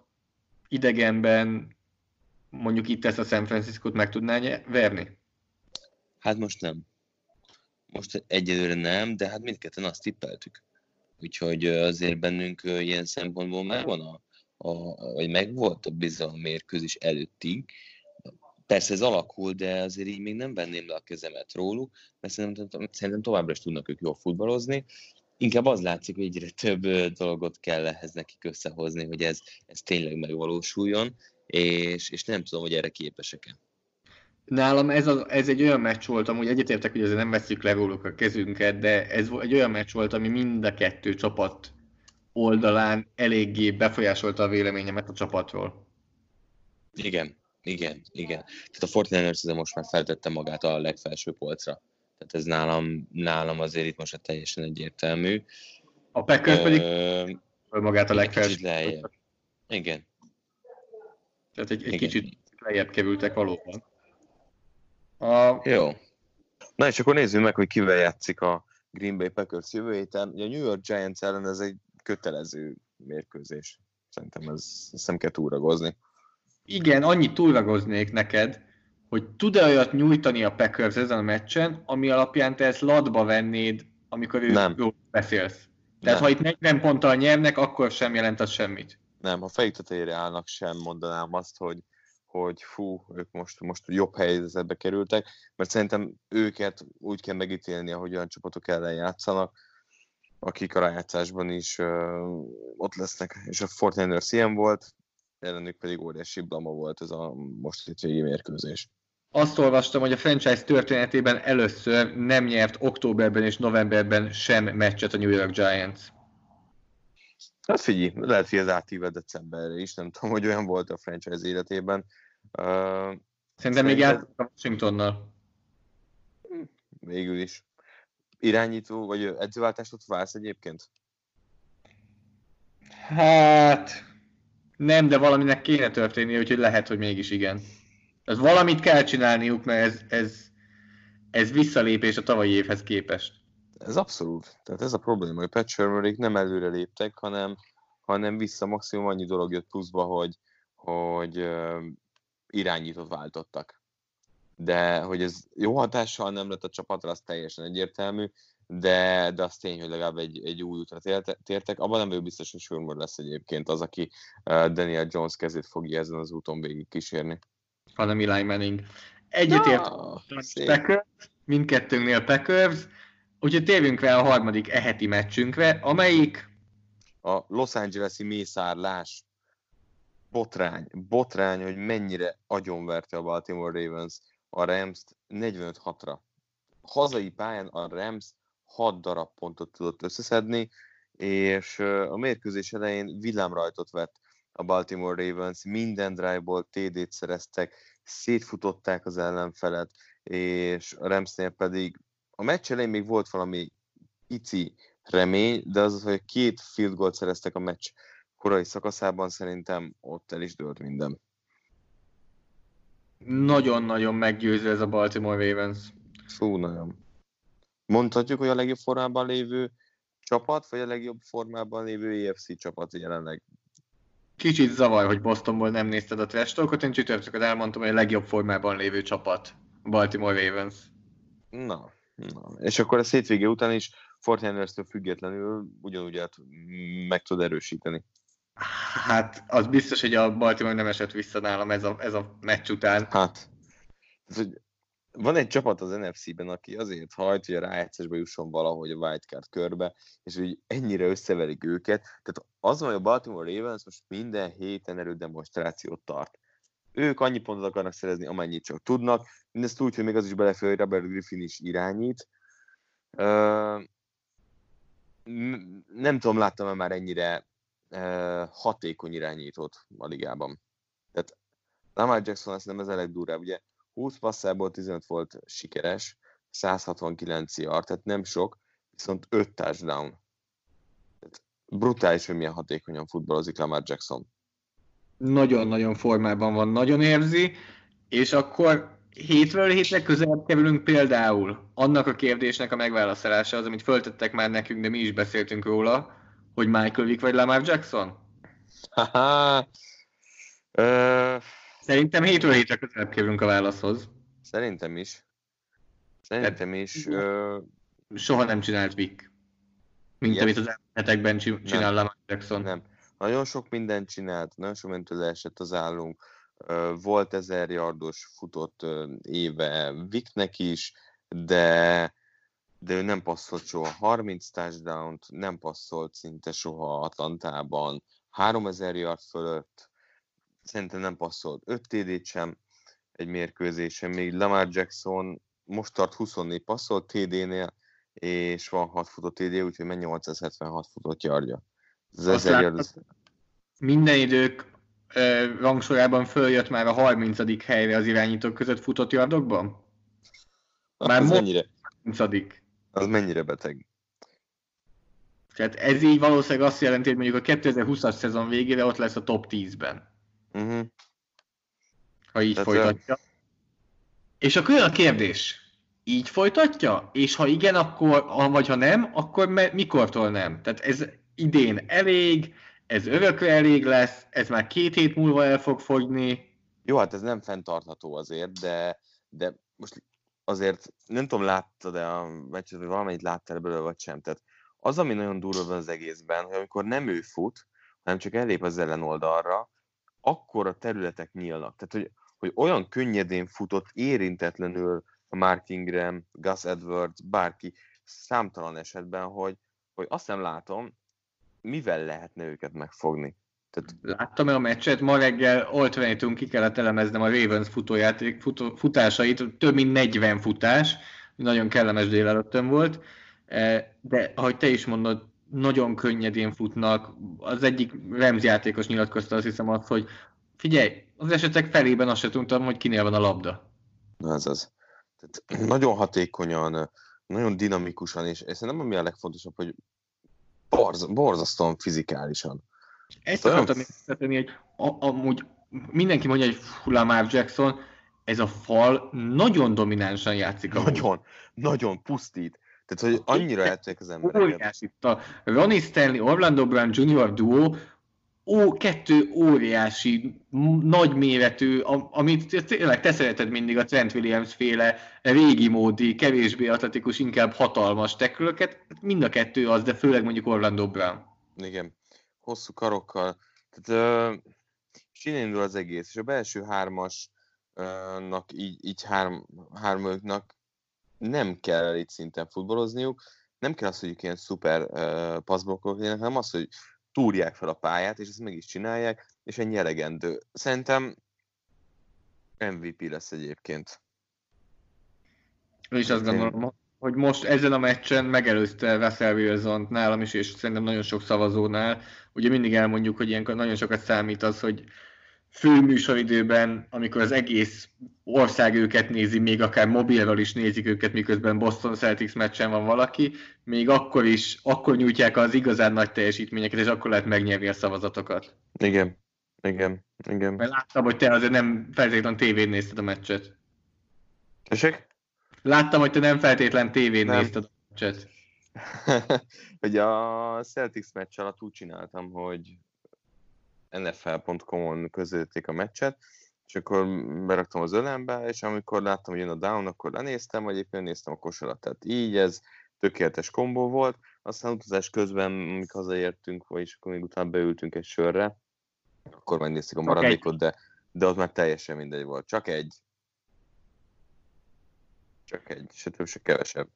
idegenben mondjuk itt ezt a San Francisco-t meg tudná verni? Hát most nem. Most egyelőre nem, de hát mindketten azt tippeltük. Úgyhogy azért bennünk ilyen szempontból megvan a, a vagy megvolt a bizalom mérkőzés előttig, Persze ez alakul, de azért így még nem venném le a kezemet róluk, mert szerintem, szerintem továbbra is tudnak ők jól futballozni. Inkább az látszik, hogy egyre több dolgot kell ehhez nekik összehozni, hogy ez, ez tényleg megvalósuljon, és, és nem tudom, hogy erre képesek-e. Nálam ez, az, ez egy olyan meccs volt, amúgy egyetértek, hogy azért nem veszük le róluk a kezünket, de ez egy olyan meccs volt, ami mind a kettő csapat oldalán eléggé befolyásolta a véleményemet a csapatról. Igen, igen, igen. Tehát a Fortnite most már feltette magát a legfelső polcra. Tehát ez nálam, nálam azért itt most teljesen egyértelmű. A Packers pedig Ö, magát a legfelső polcra. Igen. Tehát egy, egy igen. kicsit lejjebb kerültek valóban. A... Jó. Na és akkor nézzük meg, hogy kivel játszik a Green Bay Packers jövő héten. Ugye a New York Giants ellen ez egy kötelező mérkőzés. Szerintem ez, ezt nem kell túragozni. Igen, annyit túlragoznék neked, hogy tud-e olyat nyújtani a Packers ezen a meccsen, ami alapján te ezt ladba vennéd, amikor őről beszélsz. Tehát nem. ha itt 40 ponttal nyernek, akkor sem jelent az semmit. Nem, ha fejük tetejére állnak, sem mondanám azt, hogy, hogy fú, ők most, most jobb helyzetbe kerültek, mert szerintem őket úgy kell megítélni, ahogy olyan csapatok ellen játszanak, akik a rájátszásban is uh, ott lesznek, és a Fortnite ilyen volt, ellenük pedig óriási blama volt ez a most hétvégi mérkőzés. Azt olvastam, hogy a franchise történetében először nem nyert októberben és novemberben sem meccset a New York Giants. Hát figyelj, lehet, hogy ez átíve decemberre is, nem tudom, hogy olyan volt a franchise életében. Uh, Szerintem Szerintem még játszott a Washingtonnal. Végül is. Irányító, vagy edzőváltást ott válsz egyébként? Hát, nem, de valaminek kéne történnie, úgyhogy lehet, hogy mégis igen. Ez valamit kell csinálniuk, mert ez, ez, ez visszalépés a tavalyi évhez képest. Ez abszolút. Tehát ez a probléma, hogy Pat nem előre léptek, hanem, hanem vissza maximum annyi dolog jött pluszba, hogy, hogy irányítót váltottak. De hogy ez jó hatással nem lett a csapatra, az teljesen egyértelmű. De, de az tény, hogy legalább egy, egy új útra tértek. Abban nem vagyok biztos, hogy Shermer lesz egyébként az, aki Daniel Jones kezét fogja ezen az úton végig kísérni. Hanem Eli Manning. Egyetért Packers, mindkettőnknél Packers, úgyhogy térjünk rá a harmadik eheti meccsünkre, amelyik a Los Angeles-i mészárlás botrány, botrány, hogy mennyire agyonverte a Baltimore Ravens a Rams-t 45-6-ra. Hazai pályán a Rams 6 darab pontot tudott összeszedni, és a mérkőzés elején villámrajtot vett a Baltimore Ravens, minden drive-ból TD-t szereztek, szétfutották az ellenfelet, és a Ramsnél pedig a meccs elején még volt valami pici remény, de az, hogy két field goal szereztek a meccs korai szakaszában, szerintem ott el is dőlt minden. Nagyon-nagyon meggyőző ez a Baltimore Ravens. Fú, nagyon. Mondhatjuk, hogy a legjobb formában lévő csapat, vagy a legjobb formában lévő EFC csapat jelenleg? Kicsit zavar, hogy Bostonból nem nézted a trash talkot, én csütörtökön elmondtam, hogy a legjobb formában lévő csapat, Baltimore Ravens. Na, na. és akkor a szétvége után is Fortnite-től függetlenül ugyanúgy át meg tud erősíteni. Hát az biztos, hogy a Baltimore nem esett vissza nálam ez a, ez a meccs után. Hát, ez, hogy van egy csapat az NFC-ben, aki azért hajt, hogy a rájegyszersbe jusson valahogy a wildcard körbe, és hogy ennyire összeverik őket. Tehát az hogy a Baltimore Ravens most minden héten erődemonstrációt tart. Ők annyi pontot akarnak szerezni, amennyit csak tudnak. Mindezt úgy, hogy még az is belefér, hogy Robert Griffin is irányít. Nem tudom, láttam-e már ennyire hatékony irányítót a ligában. Tehát Lamar Jackson azt nem ez a legdurább, ugye 20 passzából 15 volt sikeres, 169 yard, tehát nem sok, viszont 5 touchdown. Tehát brutális, hogy milyen hatékonyan futballozik Lamar Jackson. Nagyon-nagyon formában van, nagyon érzi, és akkor hétről hétre közelebb kerülünk például annak a kérdésnek a megválaszolása az, amit föltettek már nekünk, de mi is beszéltünk róla, hogy Michael Vick vagy Lamar Jackson? Haha. Szerintem hétről hétre közelebb kerülünk a válaszhoz. Szerintem is. Szerintem is. Ö... Soha nem csinált Vic. Mint yes. amit az hetekben csinál Lamar Jackson. Nem. Nagyon sok mindent csinált, nagyon sok mindentől leesett az állunk. Volt ezer yardos futott éve Viknek is, de, de ő nem passzolt soha 30 touchdown-t, nem passzolt szinte soha Atlantában, 3000 yard fölött, szerintem nem passzolt 5 TD-t sem egy mérkőzésen, még Lamar Jackson most tart 24 passzolt TD-nél, és van 6 futott TD, úgyhogy mennyi 876 futott ezer yard, az... Minden idők uh, rangsorában följött már a 30. helyre az irányítók között futott yardokban? Már az mennyire? 30. Az mennyire beteg? Tehát ez így valószínűleg azt jelenti, hogy mondjuk a 2020-as szezon végére ott lesz a top 10-ben. Uh-huh. Ha így Tehát folytatja. Ő... És akkor jön a kérdés. Így folytatja? És ha igen, akkor, vagy ha nem, akkor me- mikortól nem? Tehát ez idén elég, ez örökre elég lesz, ez már két hét múlva el fog fogni. Jó, hát ez nem fenntartható azért, de, de most azért nem tudom, láttad-e a meccset, vagy valamennyit láttál belőle, vagy sem. Tehát az, ami nagyon durva az egészben, hogy amikor nem ő fut, hanem csak ellép az ellenoldalra, akkor a területek nyílnak. Tehát, hogy, hogy olyan könnyedén futott érintetlenül a Mark Ingram, Gus Edwards, bárki számtalan esetben, hogy, hogy azt nem látom, mivel lehetne őket megfogni. Tehát... Láttam-e a meccset? Ma reggel alternatum ki kellett elemeznem a Ravens futójáték futó, futásait, több mint 40 futás, nagyon kellemes délelőttön volt, e, de ahogy te is mondod, nagyon könnyedén futnak. Az egyik Rams játékos nyilatkozta azt hiszem azt, hogy figyelj, az esetek felében azt sem tudtam, hogy kinél van a labda. Na ez az. Tehát [clears throat] nagyon hatékonyan, nagyon dinamikusan, és, nem ami a legfontosabb, hogy borz, borzasztóan fizikálisan. Ezt akartam tenni, hogy a, amúgy mindenki mondja, hogy Lamar Jackson, ez a fal nagyon dominánsan játszik. Nagyon, amúgy. nagyon pusztít. Tehát, hogy annyira eltűnik az embereket. Óriás itt a Ronnie Stanley, Orlando Brown Jr. duo ó, kettő óriási, nagy méretű, amit tényleg te szereted mindig a Trent Williams féle régi módi, kevésbé atletikus, inkább hatalmas teklőket, mind a kettő az, de főleg mondjuk Orlando Brown. Igen, hosszú karokkal, tehát uh, és innen indul az egész, és a belső hármasnak, így, így három, hármőknek nem kell elit szinten futballozniuk, nem kell az, hogy ilyen szuper uh, passzblokkok legyenek, hanem az, hogy túrják fel a pályát, és ezt meg is csinálják, és ennyi elegendő. Szerintem MVP lesz egyébként. És azt gondolom, hogy most ezen a meccsen megelőzte Russell wilson nálam is, és szerintem nagyon sok szavazónál. Ugye mindig elmondjuk, hogy ilyenkor nagyon sokat számít az, hogy főműsoridőben, amikor az egész ország őket nézi, még akár mobilról is nézik őket, miközben Boston Celtics meccsen van valaki, még akkor is, akkor nyújtják az igazán nagy teljesítményeket, és akkor lehet megnyerni a szavazatokat. Igen, igen, igen. Mert láttam, hogy te azért nem feltétlenül tévén nézted a meccset. Tessék? Láttam, hogy te nem feltétlen tévén nem. nézted a meccset. [laughs] hogy a Celtics meccs alatt úgy csináltam, hogy NFL.com-on közölték a meccset, és akkor beraktam az ölembe, és amikor láttam, hogy jön a down, akkor lenéztem, vagy éppen néztem a kosarat. Tehát így ez tökéletes kombó volt. Aztán utazás közben, amíg hazaértünk, és akkor még utána beültünk egy sörre, akkor megnéztük a maradékot, de, de ott már teljesen mindegy volt. Csak egy. Csak egy, se több, se kevesebb.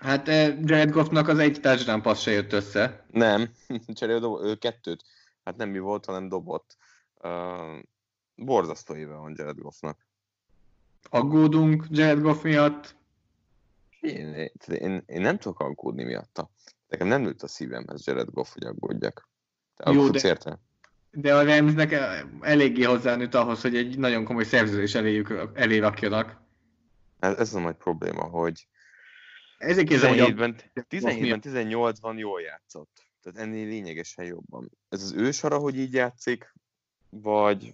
Hát eh, Jared Goffnak az egy touchdown passz se jött össze. Nem, [laughs] cserél dob, ő kettőt. Hát nem mi volt, hanem dobott. Uh, borzasztó éve van Jared Goffnak. Aggódunk Jared Goff miatt? Én, én, én nem tudok aggódni miatta. Nekem nem nőtt a szívemhez Jared Goff, hogy aggódjak. Te Jó, de, érte? de a Ramsnek eléggé hozzánőtt ahhoz, hogy egy nagyon komoly szerződés eléjük, elé rakjanak. Ez, ez a nagy probléma, hogy 17-ben, 17-ben 18-ban jól játszott. Tehát ennél lényegesen jobban. Ez az ősara, hogy így játszik, vagy,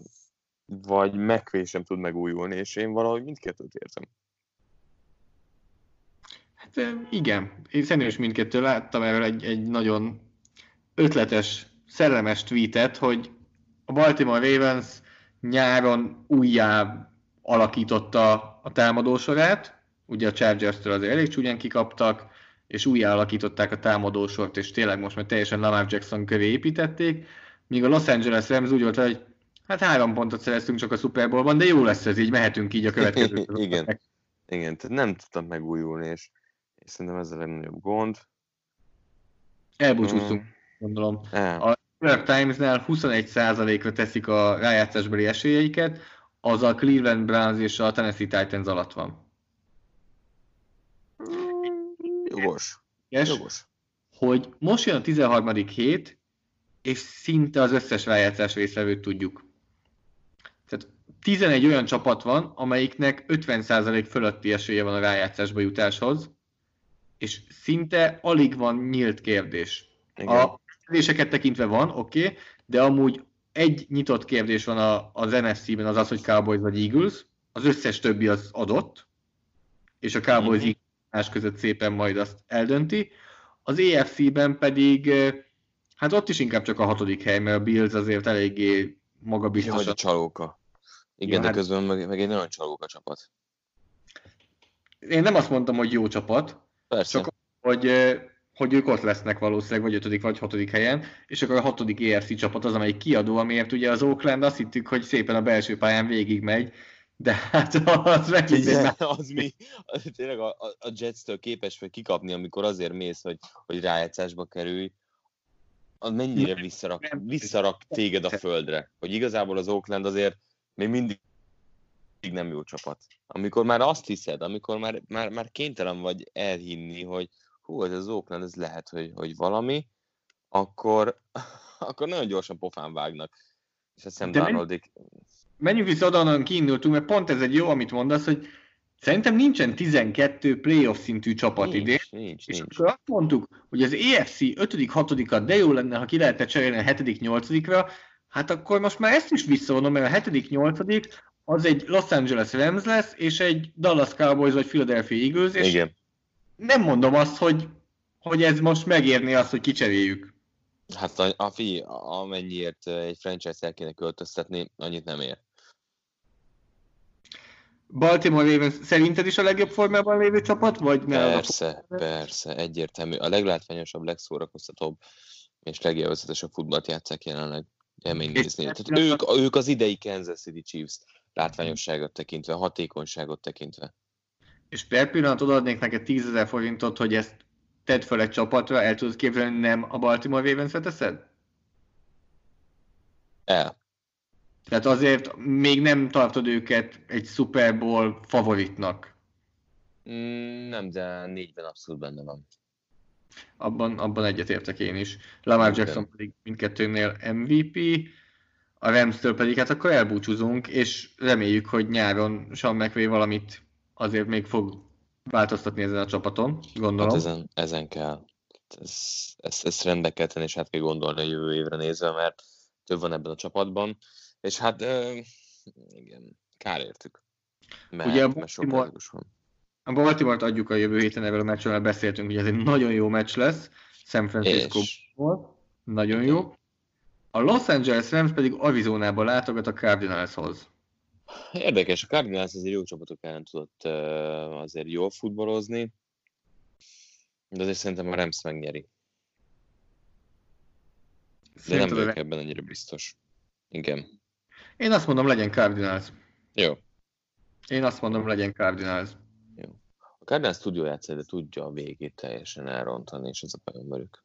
vagy megvé sem tud megújulni, és én valahogy mindkettőt érzem. Hát igen, én szerintem is mindkettő láttam erről egy, egy nagyon ötletes, szellemes tweetet, hogy a Baltimore Ravens nyáron újjá alakította a támadósorát, ugye a Chargers-től azért elég csúnyán kikaptak, és újjá alakították a támadósort, és tényleg most már teljesen Lamar Jackson köré építették, míg a Los Angeles Rams úgy volt, hogy hát három pontot szereztünk csak a Super Bowl-ban, de jó lesz ez így, mehetünk így a következő. [laughs] Igen, igen, tehát nem tudtam megújulni, és, és szerintem ez a legnagyobb gond. Elbúcsúztunk, mm. gondolom. El. A New York Times-nál 21%-ra teszik a rájátszásbeli esélyeiket, az a Cleveland Browns és a Tennessee Titans alatt van. Jogos. Jogos. Hogy most jön a 13. hét, és szinte az összes rájátszás részvevőt tudjuk. Tehát 11 olyan csapat van, amelyiknek 50% fölötti esélye van a rájátszásba jutáshoz, és szinte alig van nyílt kérdés. Igen. A kérdéseket tekintve van, oké, okay, de amúgy egy nyitott kérdés van a, az NFC-ben, az az, hogy Cowboys vagy Eagles, az összes többi az adott, és a Cowboys mm-hmm más között szépen majd azt eldönti. Az EFC-ben pedig, hát ott is inkább csak a hatodik hely, mert a Bills azért eléggé magabiztos. a csalóka. Igen, ja, de hát... közben meg, meg egy nagyon csalóka csapat. Én nem azt mondtam, hogy jó csapat, Persze. csak hogy, hogy ők ott lesznek valószínűleg, vagy ötödik, vagy hatodik helyen, és akkor a hatodik ERC csapat az, amelyik kiadó, amiért ugye az Oakland azt hittük, hogy szépen a belső pályán végigmegy, de hát az megint Igen, az mi, az tényleg a, a Jets-től képes vagy kikapni, amikor azért mész, hogy, hogy rájátszásba kerülj, az mennyire visszarak, visszarak téged a földre. Hogy igazából az Oakland azért még mindig nem jó csapat. Amikor már azt hiszed, amikor már, már, már kénytelen vagy elhinni, hogy hú, ez az Oakland, ez lehet, hogy, hogy valami, akkor, [laughs] akkor nagyon gyorsan pofán vágnak. És a Sam Darnoldik menjünk vissza oda, onnan kiindultunk, mert pont ez egy jó, amit mondasz, hogy szerintem nincsen 12 playoff szintű csapat nincs, idén. Nincs, és nincs. akkor azt mondtuk, hogy az EFC 5.-6 de jó lenne, ha ki lehetne cserélni a 7.-8-ra, hát akkor most már ezt is visszavonom, mert a 7.-8 az egy Los Angeles Rams lesz, és egy Dallas Cowboys vagy Philadelphia Eagles, és Igen. nem mondom azt, hogy, hogy ez most megérni azt, hogy kicseréljük. Hát a, a fi, amennyiért egy franchise el kéne költöztetni, annyit nem ér. Baltimore Ravens szerinted is a legjobb formában lévő csapat, vagy nem? Persze, persze, egyértelmű. A leglátványosabb, legszórakoztatóbb és legélvezetesebb futballt játszák jelenleg. Élmény nézni. Tehát ők, ők az idei Kansas City Chiefs látványosságot tekintve, hatékonyságot tekintve. És per pillanat odaadnék neked 10 ezer forintot, hogy ezt tedd fel egy csapatra, el tudod képzelni, nem a Baltimore Ravens-re teszed? El. Tehát azért még nem tartod őket egy Super Bowl favoritnak. Mm, nem, de négyben abszolút benne van. Abban, abban egyetértek én is. Lamar Jackson pedig mindkettőnél MVP, a Rams-től pedig hát akkor elbúcsúzunk, és reméljük, hogy nyáron Sean McVay valamit azért még fog változtatni ezen a csapaton, gondolom. Hát ezen, ezen kell. Ezt, ezt, ezt rendbe kell tenni, és hát kell gondolni a jövő évre nézve, mert több van ebben a csapatban. És hát uh, igen, kár értük. Mert, Ugye a Baltimore. A Baltimore-t adjuk a jövő héten, erről a meccsről beszéltünk, hogy ez egy nagyon jó meccs lesz, San francisco nagyon jó. A Los Angeles Rams pedig Arizonába látogat a Cardinalshoz. Érdekes, a Cardinals azért jó csapatok ellen tudott azért jól futballozni, de azért szerintem a Rams megnyeri. De nem vagyok ebben annyira biztos. Igen. Én azt mondom, legyen Cardinals. Jó. Én azt mondom, legyen Cardinals. Jó. A Cardinals tudja játszani, de tudja a végét teljesen elrontani, és ez a bajom velük.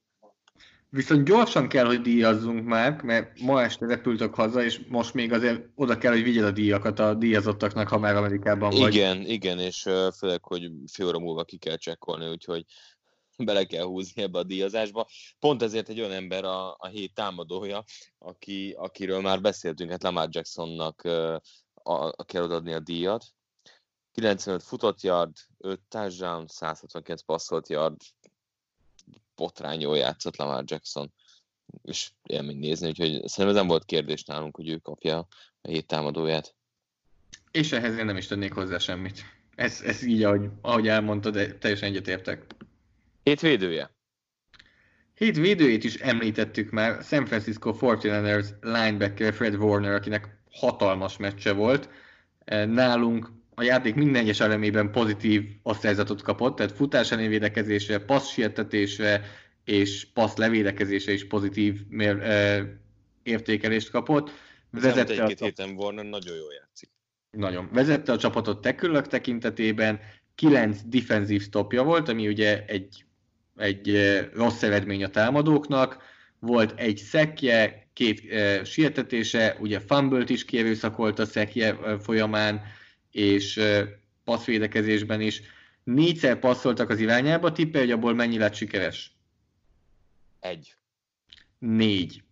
Viszont gyorsan kell, hogy díjazzunk már, mert ma este repültök haza, és most még azért oda kell, hogy vigyed a díjakat a díjazottaknak, ha már Amerikában vagy. Igen, igen, és főleg, hogy fél óra múlva ki kell csekkolni, úgyhogy bele kell húzni ebbe a díjazásba. Pont ezért egy olyan ember a, a hét támadója, aki, akiről már beszéltünk, hát Lamar Jacksonnak a, a kell odaadni a díjat. 95 futott yard, 5 touchdown, 169 passzolt yard, botrány jól játszott Lamar Jackson, és élmény nézni, úgyhogy szerintem ez nem volt kérdés nálunk, hogy ő kapja a hét támadóját. És ehhez én nem is tennék hozzá semmit. Ez, ez így, ahogy, ahogy elmondtad, teljesen egyetértek. Hét védője. Hét védőjét is említettük már. San Francisco 49ers linebacker Fred Warner, akinek hatalmas meccse volt. Nálunk a játék minden egyes elemében pozitív osztályzatot kapott, tehát futás védekezésre, passz sietetésre és passz levédekezésre is pozitív mér, e, értékelést kapott. Vezette egy-két a... héten Warner nagyon jól játszik. Nagyon. Vezette a csapatot tekülök tekintetében, kilenc defensív stopja volt, ami ugye egy, egy rossz eredmény a támadóknak, volt egy szekje, két e, sietetése, ugye fumble is kierőszakolt a szekje folyamán, és passzvédekezésben is. Négyszer passzoltak az irányába, tippel, hogy abból mennyi lett sikeres? Egy. Négy.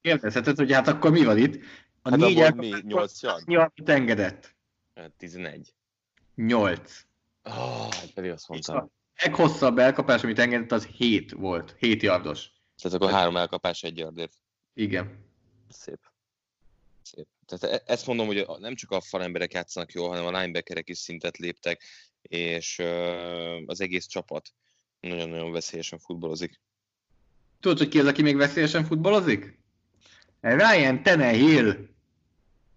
Kérdezheted, hogy hát akkor mi van itt? A hát négy elkapás, nyolc amit engedett? Hát, tizenegy. Nyolc. Oh, hát pedig azt mondtam. Leghosszabb elkapás, amit engedett, az hét volt. Hét yardos. Tehát akkor három elkapás egy yardért. Igen. Szép. Szép. Tehát e- ezt mondom, hogy nem csak a falemberek játszanak jól, hanem a linebackerek is szintet léptek, és az egész csapat nagyon-nagyon veszélyesen futballozik. Tudod, hogy ki az, aki még veszélyesen futballozik? Ryan Tenehill.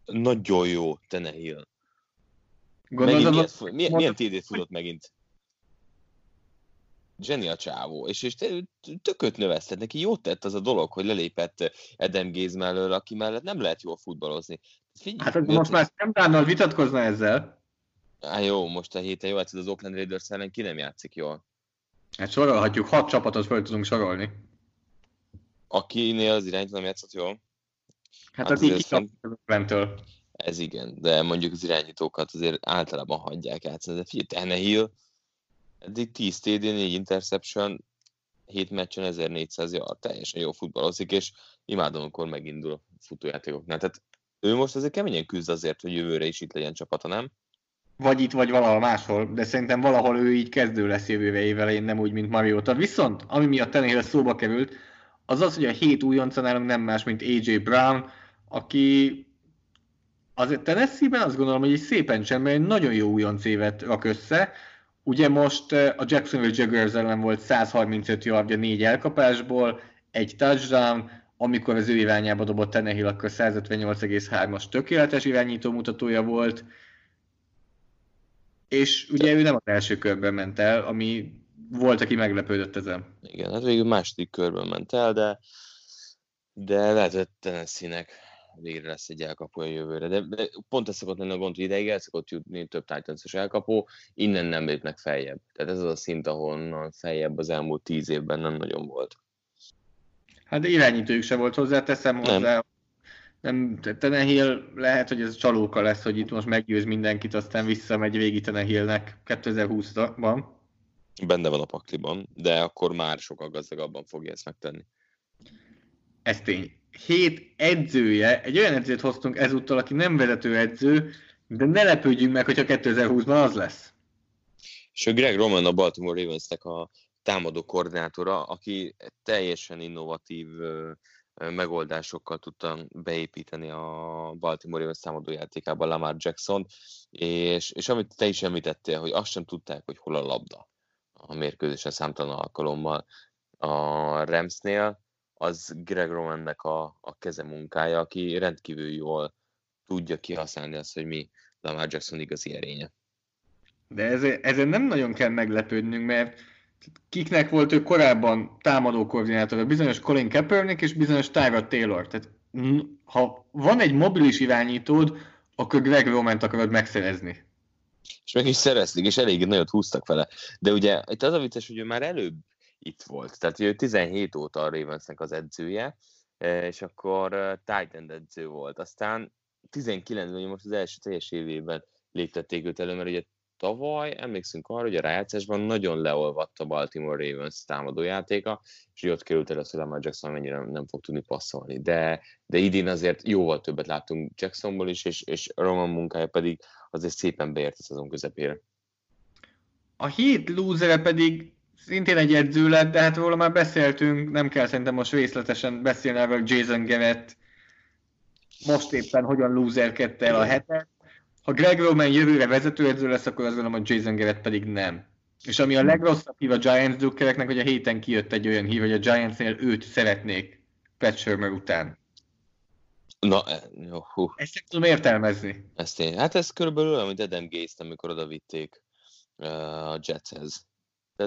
Nagyon jó Tenehill. Gondolod, milyen, milyen, milyen TD futott megint? Zseni a csávó, és, és tököt növesztett, neki jót tett az a dolog, hogy lelépett Edem Géz mellől, aki mellett nem lehet jól futballozni. Figyelj, hát most már Szemdánnal vitatkozna ezzel. Á, jó, most a héten jó játszott az Oakland Raiders ellen, ki nem játszik jól? Hát sorolhatjuk, hat csapatot fel tudunk sorolni. Akinél az irányt nem játszott jól? Hát, hát aki kikaptól. Ez igen, de mondjuk az irányítókat azért általában hagyják játszani. De figyelj, Tenehill, Eddig 10 TD, 4 interception, 7 meccsen 1400 yard, teljesen jó futballozik, és imádom, amikor megindul a futójátékoknál. Tehát ő most azért keményen küzd azért, hogy jövőre is itt legyen csapata, nem? Vagy itt, vagy valahol máshol, de szerintem valahol ő így kezdő lesz jövőre évelején, nem úgy, mint Mariota. Viszont, ami miatt Tenél szóba került, az az, hogy a hét újonca nálunk nem más, mint AJ Brown, aki azért Tennessee-ben azt gondolom, hogy egy szépen sem, egy nagyon jó újonc évet rak össze, Ugye most a Jacksonville Jaguars ellen volt 135 yardja négy elkapásból, egy touchdown, amikor az ő irányába dobott Tenehill, akkor 158,3-as tökéletes irányító mutatója volt, és ugye ő nem az első körben ment el, ami volt, aki meglepődött ezen. Igen, hát végül második körben ment el, de, de lehet, hogy Tennessee-nek végre lesz egy elkapója jövőre. De, de pont ez szokott lenni a gond, hogy ideig el szokott jutni több titans elkapó, innen nem lépnek feljebb. Tehát ez az a szint, ahonnan feljebb az elmúlt tíz évben nem nagyon volt. Hát de irányítójuk se volt hozzá, teszem nem. hozzá. Nem, Tenehill lehet, hogy ez csalóka lesz, hogy itt most meggyőz mindenkit, aztán visszamegy végig Tenehillnek 2020-ban. Benne van a pakliban, de akkor már sokkal gazdagabban fogja ezt megtenni. Ez tény. Hét edzője, egy olyan edzőt hoztunk ezúttal, aki nem vezető edző, de ne lepődjünk meg, hogyha 2020-ban az lesz. És Greg Roman a Baltimore Ravensnek a támadó koordinátora, aki teljesen innovatív megoldásokkal tudta beépíteni a Baltimore Ravens támadó játékába Lamar Jackson, és, és amit te is említettél, hogy azt sem tudták, hogy hol a labda a mérkőzésen számtalan alkalommal a Ramsnél, az Greg Romannek a, a keze munkája, aki rendkívül jól tudja kihasználni azt, hogy mi Lamar Jackson igazi erénye. De ezen, ezen nem nagyon kell meglepődnünk, mert kiknek volt ő korábban támadó koordinátor, bizonyos Colin Kaepernick és bizonyos Tyra Taylor. Tehát ha van egy mobilis irányítód, akkor Greg Roman-t akarod megszerezni. És meg is szerezték, és elég nagyot húztak vele. De ugye itt az a vicces, hogy ő már előbb itt volt. Tehát ő 17 óta a Ravensnek az edzője, e, és akkor e, Titan edző volt. Aztán 19-ben, most az első teljes évében léptették őt elő, mert ugye tavaly emlékszünk arra, hogy a rájátszásban nagyon leolvadt a Baltimore Ravens támadójátéka, és ott került el az, Lamar Jackson mennyire nem fog tudni passzolni. De, de idén azért jóval többet láttunk Jacksonból is, és, és Roman munkája pedig azért szépen beért a szezon közepére. A hét lúzere pedig szintén egy edző lett, de hát róla már beszéltünk, nem kell szerintem most részletesen beszélni erről Jason Garrett most éppen hogyan lúzerkedte el a hetet. Ha Greg Roman jövőre vezetőedző lesz, akkor azt gondolom, hogy Jason Garrett pedig nem. És ami a legrosszabb hív a Giants drukkereknek, hogy a héten kijött egy olyan hív, hogy a Giantsnél őt szeretnék Pat Shermer után. Na, e, jó, hú. Ezt nem tudom értelmezni. Ezt én. Hát ez körülbelül olyan, mint Adam Gaze-t, amikor oda vitték uh, a Jetshez.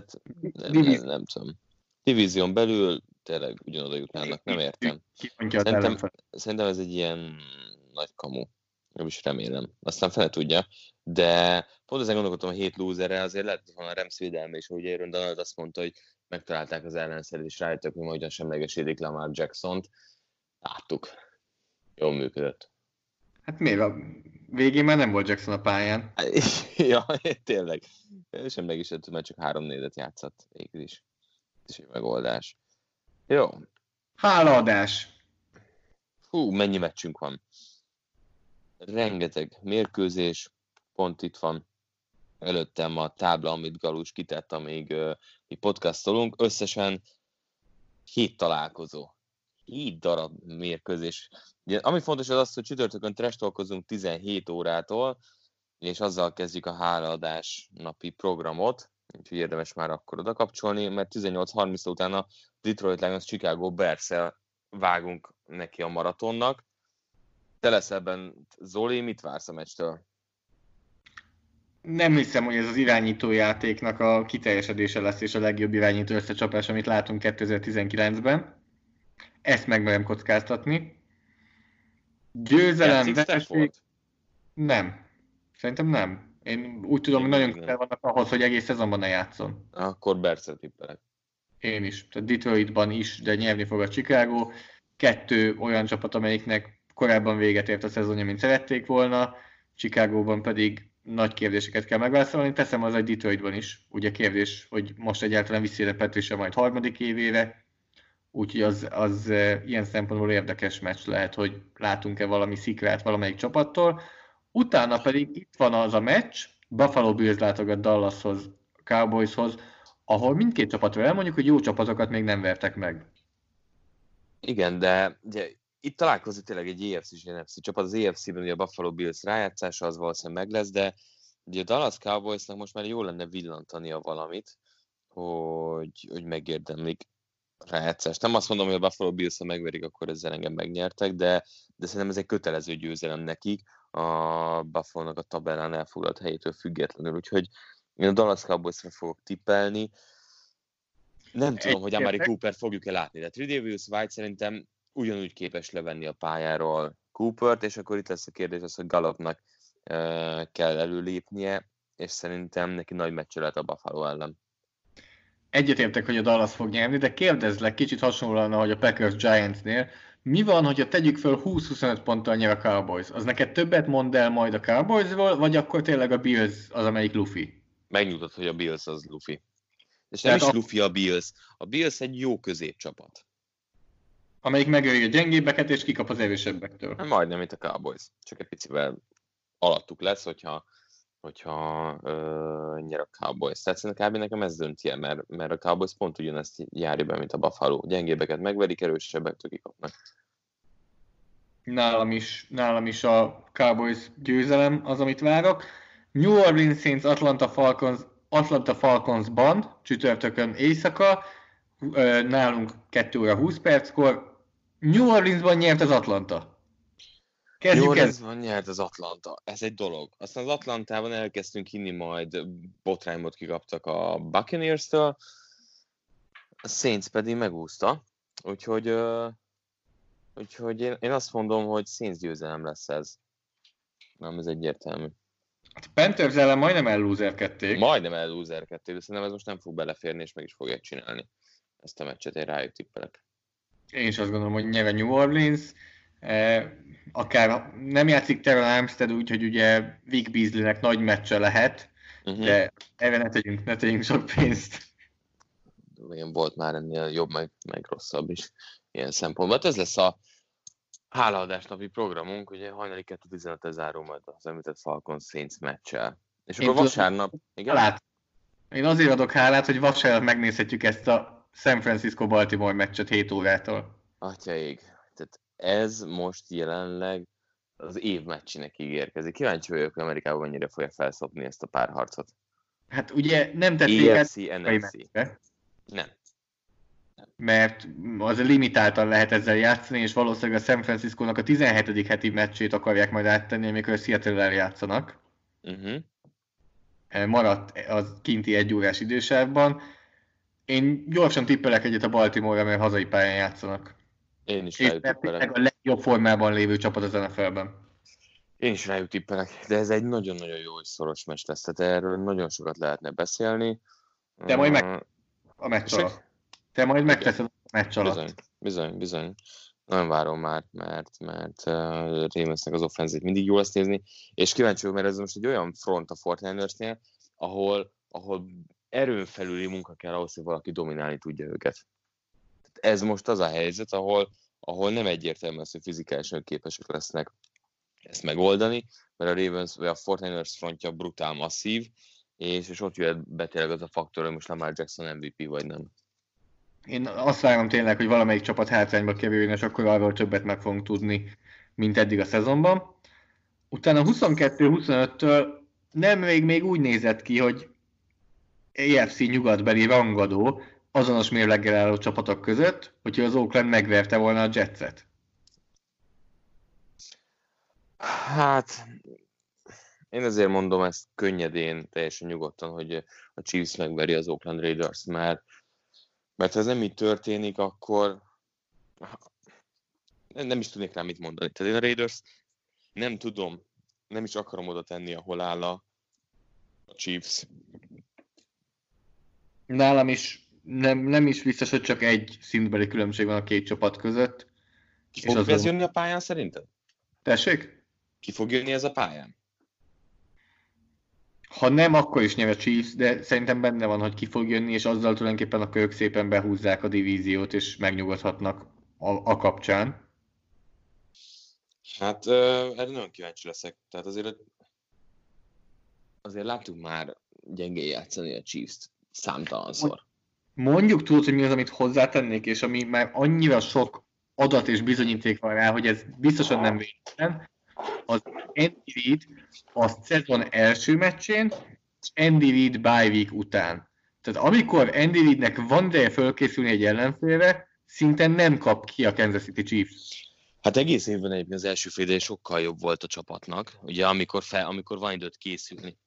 Tehát nem, nem, nem tudom. Divízión belül tényleg ugyanoda jutnának, nem értem. Szerintem, szerintem ez egy ilyen nagy kamu. Nem is remélem. Aztán fele tudja. De pont ezen gondolkodtam a hét lúzerre, azért lehet van a Rams védelme is, hogy Aaron Donald azt mondta, hogy megtalálták az ellenszert, és rájöttek, hogy hogyan semlegesítik Lamar Jackson-t. Láttuk. Jól működött. Hát miért? Végén már nem volt Jackson a pályán. [laughs] ja, tényleg. Sem meg is mert csak három négyet játszott végül is. Is egy megoldás. Jó. Hálaadás. Hú, mennyi meccsünk van. Rengeteg mérkőzés, pont itt van előttem a tábla, amit Galus kitett, amíg uh, mi podcastolunk. Összesen hét találkozó. Hét darab mérkőzés. Ugye, ami fontos az az, hogy csütörtökön trestolkozunk 17 órától, és azzal kezdjük a hálaadás napi programot, úgyhogy érdemes már akkor oda kapcsolni, mert 18.30 után a Detroit Lions Chicago bears vágunk neki a maratonnak. Te lesz ebben, Zoli, mit vársz a meccstől? Nem hiszem, hogy ez az irányítójátéknak a kiteljesedése lesz, és a legjobb irányító összecsapás, amit látunk 2019-ben. Ezt megmerem kockáztatni. Győzelem, vereség... Nem. Szerintem nem. Én úgy tudom, hogy nagyon közel vannak ahhoz, hogy egész szezonban ne játszon. Akkor Bercet tippelek. Én is. Tehát Detroitban is, de nyerni fog a Chicago. Kettő olyan csapat, amelyiknek korábban véget ért a szezonja, mint szerették volna. Chicagóban pedig nagy kérdéseket kell megválaszolni. Teszem az egy Detroitban is. Ugye kérdés, hogy most egyáltalán visszére Patricia majd harmadik évére, úgyhogy az, az ilyen szempontból érdekes meccs lehet, hogy látunk-e valami szikrát valamelyik csapattól. Utána pedig itt van az a meccs, Buffalo Bills látogat Dallashoz, Cowboyshoz, ahol mindkét csapatról elmondjuk, hogy jó csapatokat még nem vertek meg. Igen, de ugye, itt találkozik tényleg egy EFC és NFC csapat. Az EFC-ben ugye a Buffalo Bills rájátszása az valószínűleg meg lesz, de ugye a Dallas Cowboysnak most már jó lenne villantania valamit, hogy, hogy megérdemlik rájátszás. Nem azt mondom, hogy a Buffalo bills megverik, akkor ezzel engem megnyertek, de, de szerintem ez egy kötelező győzelem nekik a buffalo a tabellán elfoglalt helyétől függetlenül. Úgyhogy én a Dallas cowboys fogok tippelni. Nem egy tudom, hogy Amari Cooper fogjuk-e látni, de Tridavius White szerintem ugyanúgy képes levenni a pályáról Coopert, és akkor itt lesz a kérdés az, hogy Galopnak uh, kell előlépnie, és szerintem neki nagy meccse lehet a Buffalo ellen. Egyetértek, hogy a Dallas fog nyerni, de kérdezlek kicsit hasonlóan, ahogy a Packers Giantsnél, mi van, hogyha tegyük föl 20-25 ponttal nyer a Cowboys? Az neked többet mond el majd a Cowboysról, vagy akkor tényleg a Bills az, amelyik Luffy? Megnyugtat, hogy a Bills az Luffy. És nem Tehát is a... Luffy a Bills. A Bills egy jó középcsapat. Amelyik megöli a gyengébbeket, és kikap az erősebbektől. Majdnem, mint a Cowboys. Csak egy picivel alattuk lesz, hogyha hogyha uh, nyer a Cowboys. Tehát szerintem kb. nekem ez dönti el, mert, mert a Cowboys pont ugyanezt járja be, mint a Buffalo. Gyengébbeket megverik, erősebbektől kikapnak. Nálam is, nálam is a Cowboys győzelem az, amit várok. New Orleans Saints Atlanta Falcons Atlanta Falconsban csütörtökön éjszaka, nálunk 2 óra 20 perckor. New Orleansban nyert az Atlanta. Kezdjük Jó, ez van, nyert az Atlanta. Ez egy dolog. Aztán az Atlantában elkezdtünk hinni, majd botrányot kikaptak a Buccaneers-től, a Saints pedig megúszta. Úgyhogy, úgyhogy én, én azt mondom, hogy Saints győzelem lesz ez. Nem, ez egyértelmű. Hát Panthers ellen majdnem ellúzerkedték. Majdnem ellúzerkedték, de szerintem ez most nem fog beleférni, és meg is fogják csinálni. Ezt a meccset én rájuk tippelek. Én is azt gondolom, hogy nyilván New Orleans. Eh, akár nem játszik Terrell Armstead úgy, hogy ugye Vic Beasleynek nagy meccse lehet, uh-huh. de erre ne tegyünk, ne tegyünk sok pénzt. Igen, volt már ennél jobb, meg, meg rosszabb is ilyen szempontból. Hát ez lesz a hálaadás napi programunk, ugye hajnali 2.15 záró majd az említett Falcon Saints meccsel. És Én akkor vasárnap... Igen? Hálát. Én azért adok hálát, hogy vasárnap megnézhetjük ezt a San Francisco-Baltimore meccset 7 órától. Atyaig ez most jelenleg az év meccsének ígérkezik. Kíváncsi vagyok, hogy Amerikában mennyire fogja felszopni ezt a párharcot. Hát ugye nem tették EFC, NFC. Nem. Mert az limitáltan lehet ezzel játszani, és valószínűleg a San Francisco-nak a 17. heti meccsét akarják majd áttenni, amikor Seattle-el játszanak. Uh-huh. Maradt az kinti egy órás idősávban. Én gyorsan tippelek egyet a Baltimore-ra, mert hazai pályán játszanak. Én is rájuk tippelek. a legjobb formában lévő csapat az NFL-ben. Én is rájuk tippelek, de ez egy nagyon-nagyon jó és szoros meccs lesz, tehát erről nagyon sokat lehetne beszélni. De majd meg a meccs alatt. Te majd megteszed a meccs alatt. Bizony, bizony, bizony. Nagyon várom már, mert, mert uh, Rémesznek az offenzét mindig jó lesz nézni, és kíváncsi vagyok, mert ez most egy olyan front a Fortnite-nél, ahol, ahol erőn felüli munka kell ahhoz, hogy valaki dominálni tudja őket ez most az a helyzet, ahol, ahol nem egyértelmű az, hogy fizikálisan képesek lesznek ezt megoldani, mert a Ravens vagy a Fortiners frontja brutál masszív, és, és ott jöhet be tényleg az a faktor, hogy most Lamar Jackson MVP vagy nem. Én azt várom tényleg, hogy valamelyik csapat hátrányba kerüljön, és akkor arról többet meg fogunk tudni, mint eddig a szezonban. Utána 22-25-től nem még, úgy nézett ki, hogy AFC nyugatbeli rangadó, azonos mérleggel álló csapatok között, hogyha az Oakland megverte volna a Jetset? Hát, én azért mondom ezt könnyedén, teljesen nyugodtan, hogy a Chiefs megveri az Oakland Raiders, mert, mert ha ez nem így történik, akkor nem is tudnék rá mit mondani. Tehát én a Raiders nem tudom, nem is akarom oda tenni, ahol áll a Chiefs. Nálam is nem, nem is biztos, hogy csak egy szintbeli különbség van a két csapat között. Ki fog ez az jönni a pályán szerinted? Tessék? Ki fog jönni ez a pályán? Ha nem, akkor is nyer a Chiefs, de szerintem benne van, hogy ki fog jönni, és azzal tulajdonképpen a ők szépen behúzzák a divíziót, és megnyugodhatnak a, a kapcsán. Hát erre nagyon kíváncsi leszek. Tehát azért azért láttuk már gyengén játszani a Chiefs-t számtalanszor mondjuk tudod, hogy mi az, amit hozzátennék, és ami már annyira sok adat és bizonyíték van rá, hogy ez biztosan nem véletlen, az Andy Reid a szezon első meccsén, és Andy Reid bye week után. Tehát amikor Andy Reidnek van ideje fölkészülni egy ellenfélre, szinte nem kap ki a Kansas City Chiefs. Hát egész évben egyébként az első fél sokkal jobb volt a csapatnak, ugye amikor, fel, amikor van időt készülni.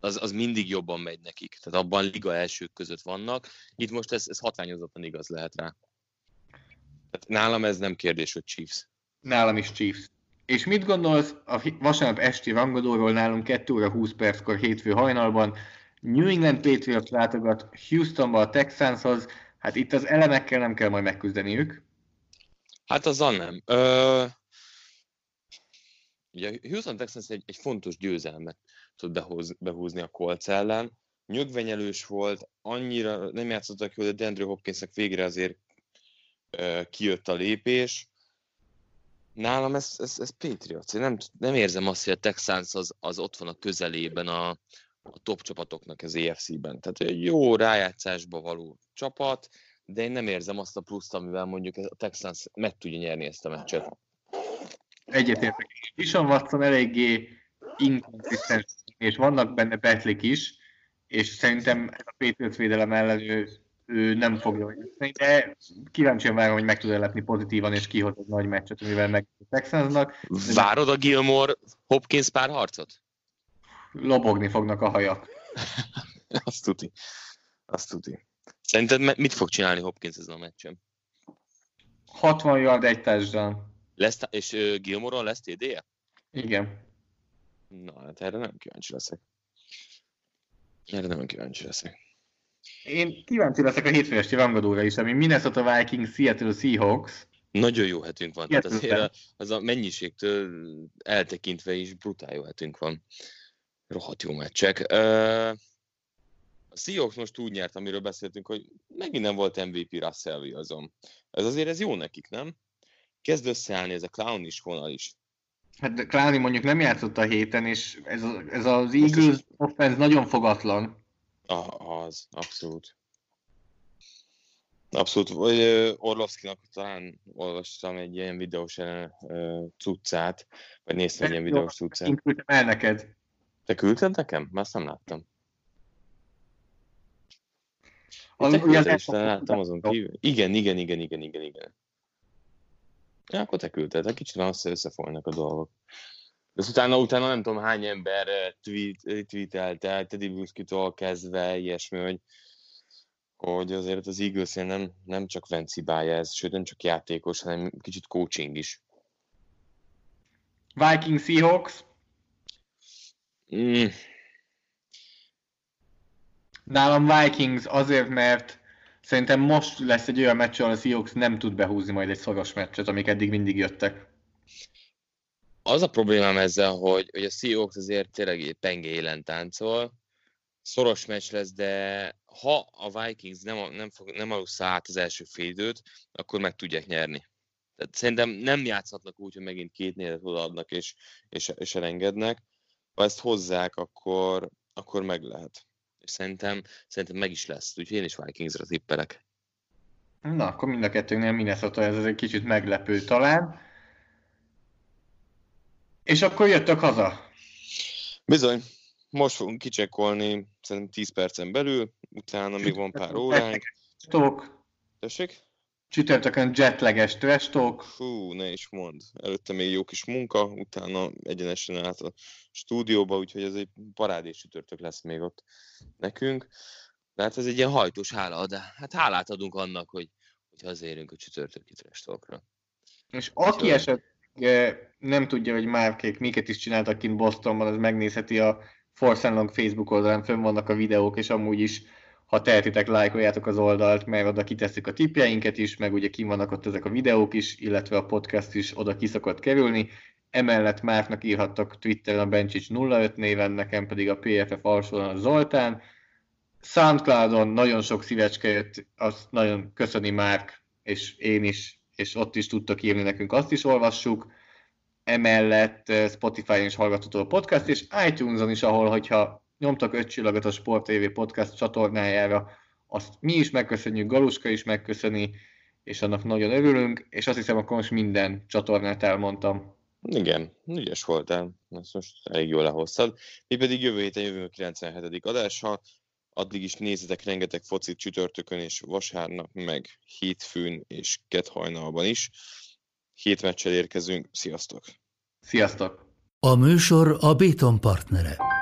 Az, az mindig jobban megy nekik. Tehát abban liga elsők között vannak. Itt most ez, ez hatványozottan igaz lehet rá. Tehát nálam ez nem kérdés, hogy Chiefs. Nálam is Chiefs. És mit gondolsz a vasárnap esti rangadóról nálunk 2 óra 20 perckor hétfő hajnalban? New England Patriots látogat Houstonba a Texanshoz, hát itt az elemekkel nem kell majd megküzdeniük. Hát azzal nem. Ö... Ugye Houston Texans egy, egy fontos győzelmet tud behoz, behúzni a Colts ellen. Nyögvenyelős volt, annyira nem játszottak jól, de Deandre Hopkinsnek végre azért kijött a lépés. Nálam ez, ez, ez Patriots. Én nem, nem érzem azt, hogy a Texans az, az ott van a közelében a, a top csapatoknak az EFC-ben. Tehát egy jó rájátszásba való csapat, de én nem érzem azt a pluszt, amivel mondjuk a Texans meg tudja nyerni ezt a meccset. Egyetértek. Dishon Watson eléggé inkonzisztens, és vannak benne betlik is, és szerintem a Patriots védelem ellen ő, ő nem fogja jönni, de kíváncsian várom, hogy meg tud lepni pozitívan, és kihoz egy nagy meccset, amivel meg Texansnak. Várod a Gilmore Hopkins párharcot? Lobogni fognak a hajak. [laughs] Azt tuti. Azt tuti. Szerinted mit fog csinálni Hopkins ezen a meccsen? 60 yard egy touchdown. Lesz, és uh, Gilmoron lesz TD-je? Igen. Na, hát erre nem kíváncsi leszek. Erre nem kíváncsi leszek. Én kíváncsi leszek a hétfő esti rangadóra is, ami Minnesota Vikings, Seattle Seahawks. Nagyon jó hetünk van. Tehát azért az a mennyiségtől eltekintve is brutál jó hetünk van. Rohadt jó meccsek. A Seahawks most úgy nyert, amiről beszéltünk, hogy megint nem volt MVP Russell Wilson. Ez azért ez jó nekik, nem? Kezd összeállni ez a clown is vonal is. Hát Clowny mondjuk nem játszott a héten, és ez, a, ez az Eagles offense nagyon fogatlan. Ah, az, abszolút. Abszolút. Orlovszkinak talán olvastam egy ilyen videós cuccát, vagy néztem egy ilyen videós cuccát. Én küldtem el neked. Te küldted nekem? Már azt nem láttam. Az, te küldted is, láttam azon kívül. Igen, igen, igen, igen, igen, igen. Ja, akkor te küldted. Kicsit már össze összefolynak a dolgok. De utána, utána nem tudom hány ember tweet, tweetelte, Teddy Bruschi-tól kezdve, ilyesmi, hogy, hogy azért az eagles nem, nem csak vencibája ez, sőt nem csak játékos, hanem kicsit coaching is. Viking Seahawks. Mm. Nálam Vikings azért, mert szerintem most lesz egy olyan meccs, ahol a Seahawks nem tud behúzni majd egy szoros meccset, amik eddig mindig jöttek. Az a problémám ezzel, hogy, hogy a Seahawks azért tényleg penge élen táncol, szoros meccs lesz, de ha a Vikings nem, nem, fog, nem alussza át az első félidőt, akkor meg tudják nyerni. Tehát szerintem nem játszhatnak úgy, hogy megint két nélet odaadnak és, és, és elengednek. Ha ezt hozzák, akkor, akkor meg lehet. És szerintem, szerintem meg is lesz. Úgyhogy én is Vikingsra tippelek. Na, akkor mind a kettőnél Minnesota ez egy kicsit meglepő talán. És akkor jöttök haza. Bizony. Most fogunk kicsekkolni, szerintem 10 percen belül, utána még van pár óránk. Talk. Tessék? Csütörtökön jetleges trash talk. Fú, ne is mond. Előtte még jó kis munka, utána egyenesen át a stúdióba, úgyhogy ez egy parádés csütörtök lesz még ott nekünk. De hát ez egy ilyen hajtós hála, de hát hálát adunk annak, hogy, hogy hazérünk a csütörtöki trash talkra. És aki esetleg nem tudja, hogy Márkék miket is csináltak kint Bostonban, az megnézheti a Force Long Facebook oldalán, fönn vannak a videók, és amúgy is ha tehetitek, lájkoljátok az oldalt, mert oda kitesszük a tipjeinket is, meg ugye kim vannak ott ezek a videók is, illetve a podcast is oda kiszokott kerülni. Emellett Márknak írhattok Twitteren a Bencsics 05 néven, nekem pedig a PFF alsóan a Zoltán. Soundcloudon nagyon sok szívecske jött, azt nagyon köszöni Márk, és én is, és ott is tudtok írni nekünk, azt is olvassuk. Emellett eh, Spotify-on is hallgatható a podcast, és iTunes-on is, ahol, hogyha nyomtak öt csillagot a Sport TV podcast csatornájára, azt mi is megköszönjük, Galuska is megköszöni, és annak nagyon örülünk, és azt hiszem, akkor most minden csatornát elmondtam. Igen, ügyes voltál, ezt most elég jól lehoztad. Mi pedig jövő héten jövünk a 97. adással, Addig is nézzetek rengeteg focit csütörtökön és vasárnap, meg hétfőn és kedhajnalban is. Hét meccsel érkezünk, sziasztok! Sziasztok! A műsor a Béton partnere.